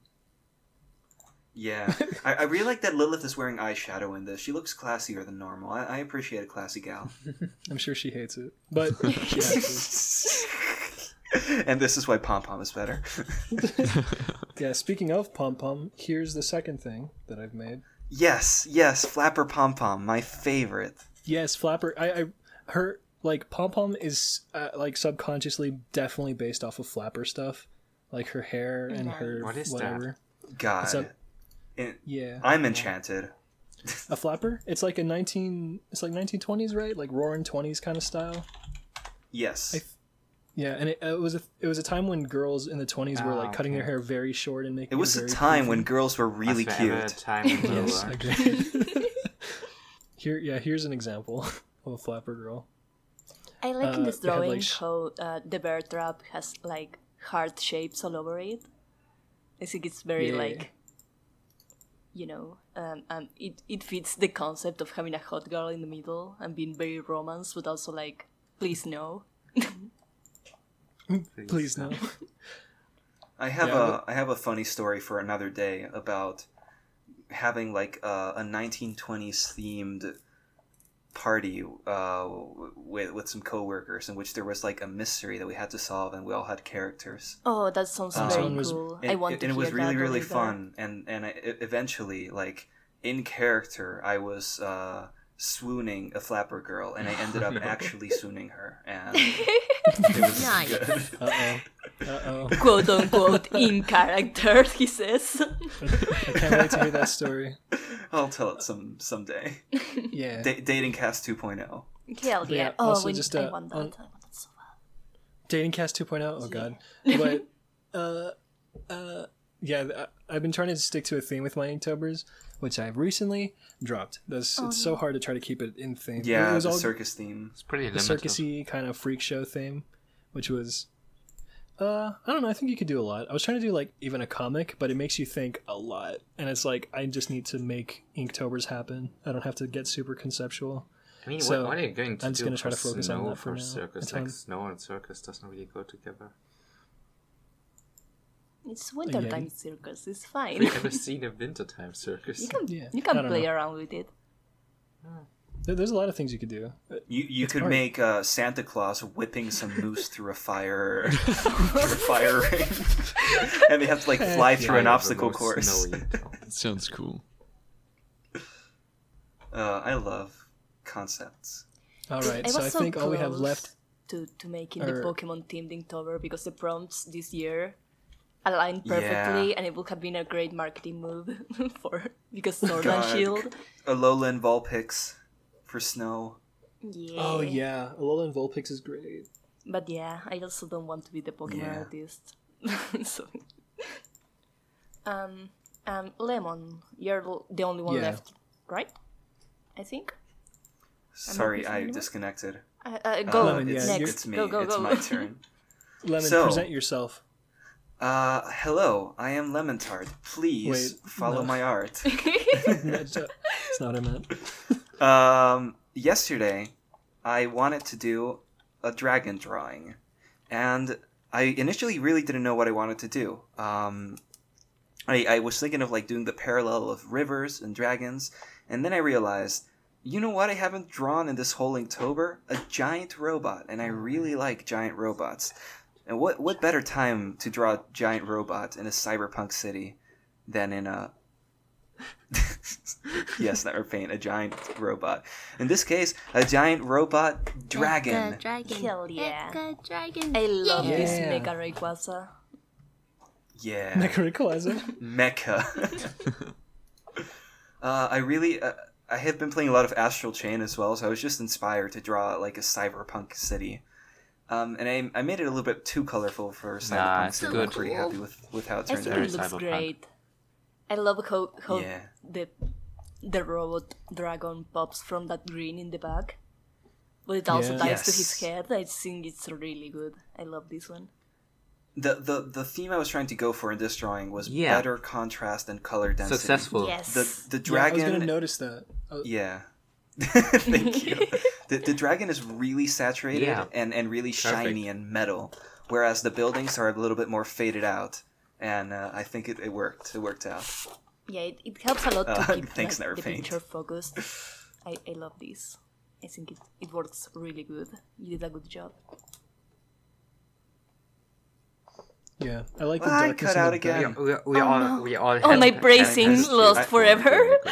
Yeah, I, I really like that Lilith is wearing eyeshadow in this. She looks classier than normal. I, I appreciate a classy gal. I'm sure she hates it, but she has and this is why Pom Pom is better. Yeah. Speaking of pom pom, here's the second thing that I've made. yes, yes, Flapper Pom Pom, my favorite. Yes, Flapper. I, I her like pom pom is uh, like subconsciously definitely based off of Flapper stuff, like her hair and her What is that? whatever. God, It's a- In- Yeah, I'm enchanted. a flapper. It's like a 19. It's like 1920s, right? Like roaring 20s kind of style. Yes. I Yeah, and it, it was a it was a time when girls in the 20s were Ah, like cutting their hair very short and making it was a very time creepy. when girls were really Was there a cute. time when you Yes, agreed. Here, yeah, here's an example of a flapper girl. I like in Uh, this drawing like, sh- how uh, the bear trap has like heart shapes all over it. I think it's very Yeah. like, you know, um, um, it it fits the concept of having a hot girl in the middle and being very romance, but also like, please no. Please no. I have Yeah, a I have a funny story for another day about having like a, a 1920s themed party uh, with with some coworkers in which there was like a mystery that we had to solve and we all had characters. Oh, that sounds Um, very Someone was- cool. And, I want to and it was really really later. fun and and I, eventually like in character I was uh, swooning a flapper girl and I ended up actually swooning her and it was Nice. good. Uh oh. Uh oh. Quote unquote in character, he says. I can't wait to hear that story. I'll tell it some someday. Yeah. Da- dating cast 2.0. Hell But yeah! yeah, oh, also when, just, I uh, want that. on- I want that so bad. Dating Cast 2.0. Oh god. But uh uh yeah, I've been trying to stick to a theme with my Inktober's, which I've recently dropped. That's it's so hard to try to keep it in theme. Yeah, it was the all circus theme. It's pretty the limited. circusy kind of freak show theme, which was uh I don't know, I think you could do a lot. I was trying to do like even a comic, but it makes you think a lot. And it's like I just need to make Inktober's happen. I don't have to get super conceptual. I mean, So, what, what are you going to I'm just do gonna try for to focus on snow that for for now circus? until Like snow and circus doesn't really go together. It's wintertime Yeti? circus. It's fine. Have you ever seen a wintertime circus? You can Yeah, you can play know. around with it. There- There's a lot of things you could do. Uh, You you It's could hard. make uh, Santa Claus whipping some moose through a fire through a fire ring, and they have to like fly through an Kind of a obstacle course. snowy sounds cool. Uh, I love concepts. All right, I so was I so think all we have left to to making are- the Pokemon themed Inktober because the prompts this year aligned perfectly, and it would have been a great marketing move for because Sword and God. Shield. Alolan Vulpix for snow. Yeah. Oh yeah, Alolan Vulpix is great. But yeah, I also don't want to be the Pokemon Yeah. artist. so, um, um, Lemon, you're the only one Yeah. left, right? I think. Sorry, I anyone? disconnected. Uh, uh, go Uh, Lemon, it's, yeah, next. it's me. Go go it's go. my turn. Lemon, So- present yourself. Uh, hello, I am Lemon Tart. Please Wait, follow no. my art. That's uh, not what I meant. Um, yesterday, I wanted to do a dragon drawing, and I initially really didn't know what I wanted to do. Um, I, I was thinking of like doing the parallel of rivers and dragons, and then I realized, you know what I haven't drawn in this whole Inktober? A giant robot, and I really like giant robots. And what what better time to draw a giant robot in a cyberpunk city than in a yes, never paint a giant robot. In this case, a giant robot dragon. Mecha dragon. Hell yeah. Mecha dragon. I love Yeah. this Yeah. Mega Rayquaza. Yeah. Necroquaza. Mecha. uh, I really, uh, I have been playing a lot of Astral Chain as well, so I was just inspired to draw like a cyberpunk city. Um, and I, I made it a little bit too colorful for cyberpunk Nah, it's city. good. I'm pretty happy with, with how it I turned out. it looks cyberpunk. great. I love how, how Yeah. the the robot dragon pops from that green in the back. But it also Yeah. ties to his Yes. head. I think it's really good. I love this one. The, the the theme I was trying to go for in this drawing was Yeah. better contrast and color density. Successful. Yes. The the Yeah, I was gonna notice that. Uh, Yeah. Thank you. The, the dragon is really saturated Yeah. and, and really shiny and metal, whereas the buildings are a little bit more faded out. And uh, I think it, it worked. It worked out. Yeah, it, it helps a lot to Uh, keep thanks, like, the NeverPaint. picture focused. I, I love this. I think it, it works really good. You did a good job. yeah, I like the Ah, I cut out again. We, we, we Oh, all no. we all Oh, have- my bracing lost have- forever.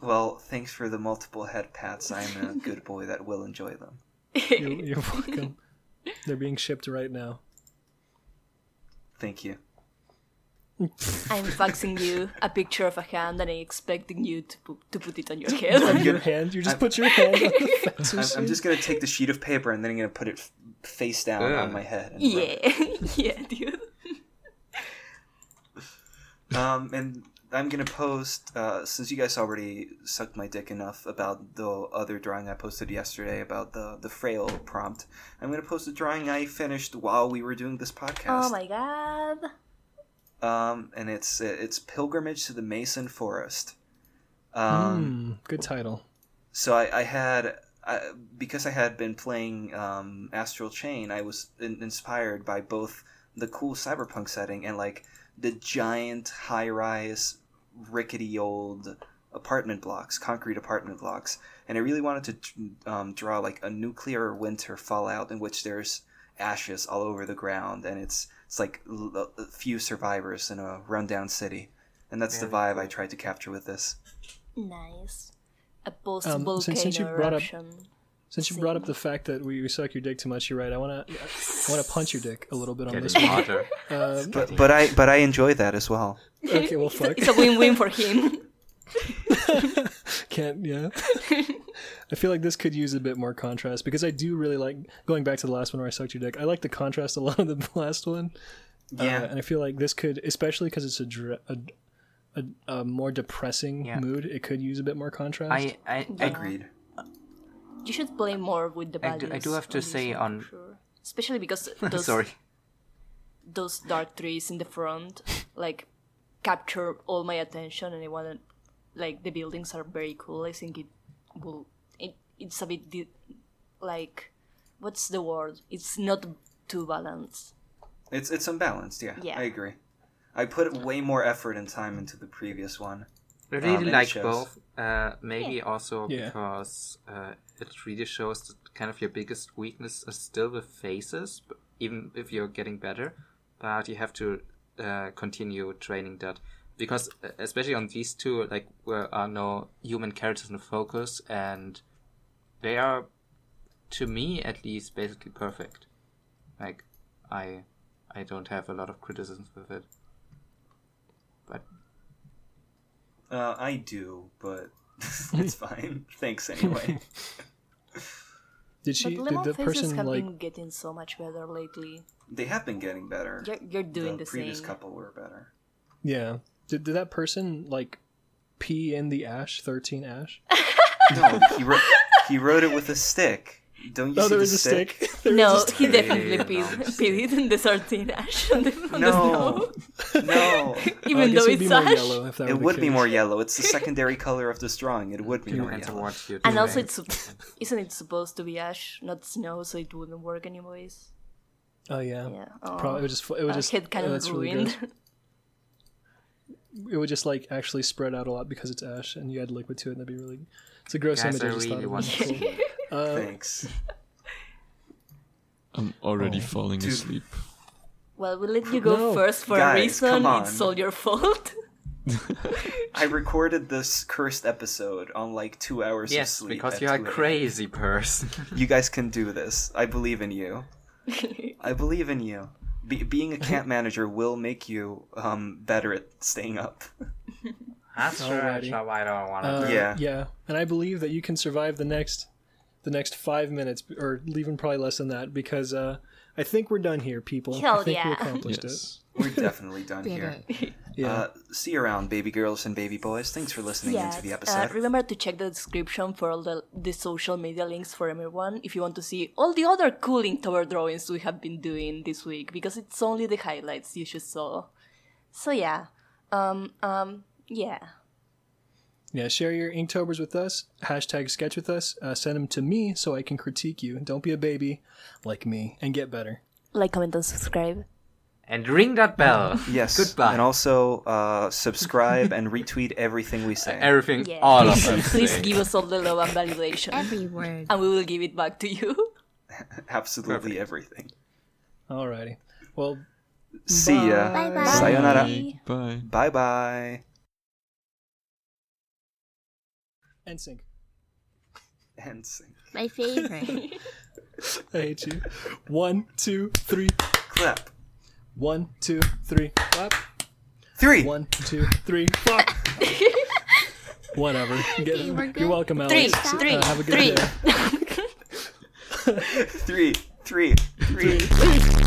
Well, thanks for the multiple head pats. I'm a good boy that will enjoy them. You're, you're welcome. They're being shipped right now. Thank you. I'm faxing you a picture of a hand and I'm expecting you to put, to put it on your head. On your hand, you just put your hand on the fence. I'm, I'm just gonna take the sheet of paper and then I'm gonna put it f- face down Ugh. on my head. and yeah, yeah, dude. Um, and I'm gonna post uh, since you guys already sucked my dick enough about the other drawing I posted yesterday about the the frail prompt. I'm gonna post a drawing I finished while we were doing this podcast. Oh my god. Um, and it's it's pilgrimage to the Mason Forest. Um, Mm, good title. so I, I had I, because I had been playing um, Astral Chain, I was in, inspired by both the cool cyberpunk setting and like the giant high-rise, rickety old apartment blocks, concrete apartment blocks, and I really wanted to um, draw like a nuclear winter fallout in which there's ashes all over the ground and it's it's like l- a few survivors in a rundown city, and that's the vibe I tried to capture with this. Nice. A post Um, volcano since- since you brought up- eruption. Since you brought up the fact that we, we suck your dick too much, you're right. I wanna I wanna punch your dick a little bit on this Getting one. Um, But but I but I enjoy that as well. okay, well, It's a, fuck. it's a win-win for him. Can't yeah. I feel like this could use a bit more contrast because I do really like going back to the last one where I sucked your dick. I like the contrast a lot of the last one. Yeah. Uh, and I feel like this could, especially because it's a, dra- a, a a more depressing Yeah. mood, it could use a bit more contrast. I, I, I Agreed. You should play more with the I do- I do have to this say one, on- sure. especially because those sorry. those dark trees in the front like capture all my attention, and I wanted like the buildings are very cool. I think it will. It, it's a bit di- like what's the word? It's not too balanced. It's it's unbalanced. Yeah, Yeah. I agree. I put way more effort and time into the previous one. I Um, really and it like both. Uh, maybe also Yeah. because uh, it really shows that kind of your biggest weakness is still with faces, even if you're getting better. But you have to uh, continue training that because, uh, especially on these two, like there are no human characters in the focus, and they are, to me at least, basically perfect. Like, I, I don't have a lot of criticisms with it. But Uh, I do, but it's fine. Thanks anyway. did she? but Did the person have like? been getting so much better lately. they have been getting better. You're, you're doing the, the, previous same. couple were better. Yeah. Did, did that person like pee in the ash? Thirteen ash? No, he wrote he wrote it with a stick. Don't you Oh, see there the is a stick? stick. There is no, a stick. he definitely Yeah, peed, no. peed it in the sardine ash on the, on No, the no. snow. Oh, Even though it's more ash. yellow It would be more yellow. It's the secondary color of this drawing. It would be more yellow. what you And also, it's isn't it supposed to be ash, not snow, so it wouldn't work anyways. Oh yeah. Yeah. Probably it would just it would uh, just head kind oh, of that's really ruined. It would just like actually spread out a lot because it's ash and you add liquid to it and that'd be really it's a gross Guys, image I I just really thought want of. To see. Uh, Thanks. I'm already Oh. falling Dude. asleep. well, we let you go No. first for Guys, a reason. It's all your fault. I recorded this cursed episode on like two hours of yes, sleep. because you're a 2 crazy person. You guys can do this. I believe in you. I believe in you. Be- being a camp manager will make you um, better at staying up. That's Alrighty. so I don't want to. Uh, Yeah. yeah, and I believe that you can survive the next, the next five minutes, or even probably less than that, because uh, I think we're done here, people. Hell I think we yeah. accomplished Yes. We're definitely done here. it. it. Yeah. Uh, see you around, baby girls and baby boys. Thanks for listening into the episode. Uh, remember to check the description for all the, the social media links for everyone if you want to see all the other cool Inktober drawings we have been doing this week because it's only the highlights you should saw. So yeah, um, um, yeah. Yeah. Share your Inktobers with us. Hashtag sketch with us. Uh, send them to me so I can critique you. Don't be a baby like me and get better. Like, comment, and subscribe. And ring that bell. yes. Goodbye. And also uh, subscribe and retweet everything we say. Everything, Yeah. all of please, them. please say. give us all the love and validation, Every word. and we will give it back to you. Absolutely everything. Alrighty. Well, See ya. Bye bye. Sayonara. Bye. Bye bye. NSYNC. And sing. My favorite. I hate you. One, two, three. Clap. One, two, three. Clap. Three. One, two, three. Clap. Whatever. Get- Okay, we're good. You're welcome, Three, Alex. three, Uh, have a good three. day. Three. Three. Three. Three.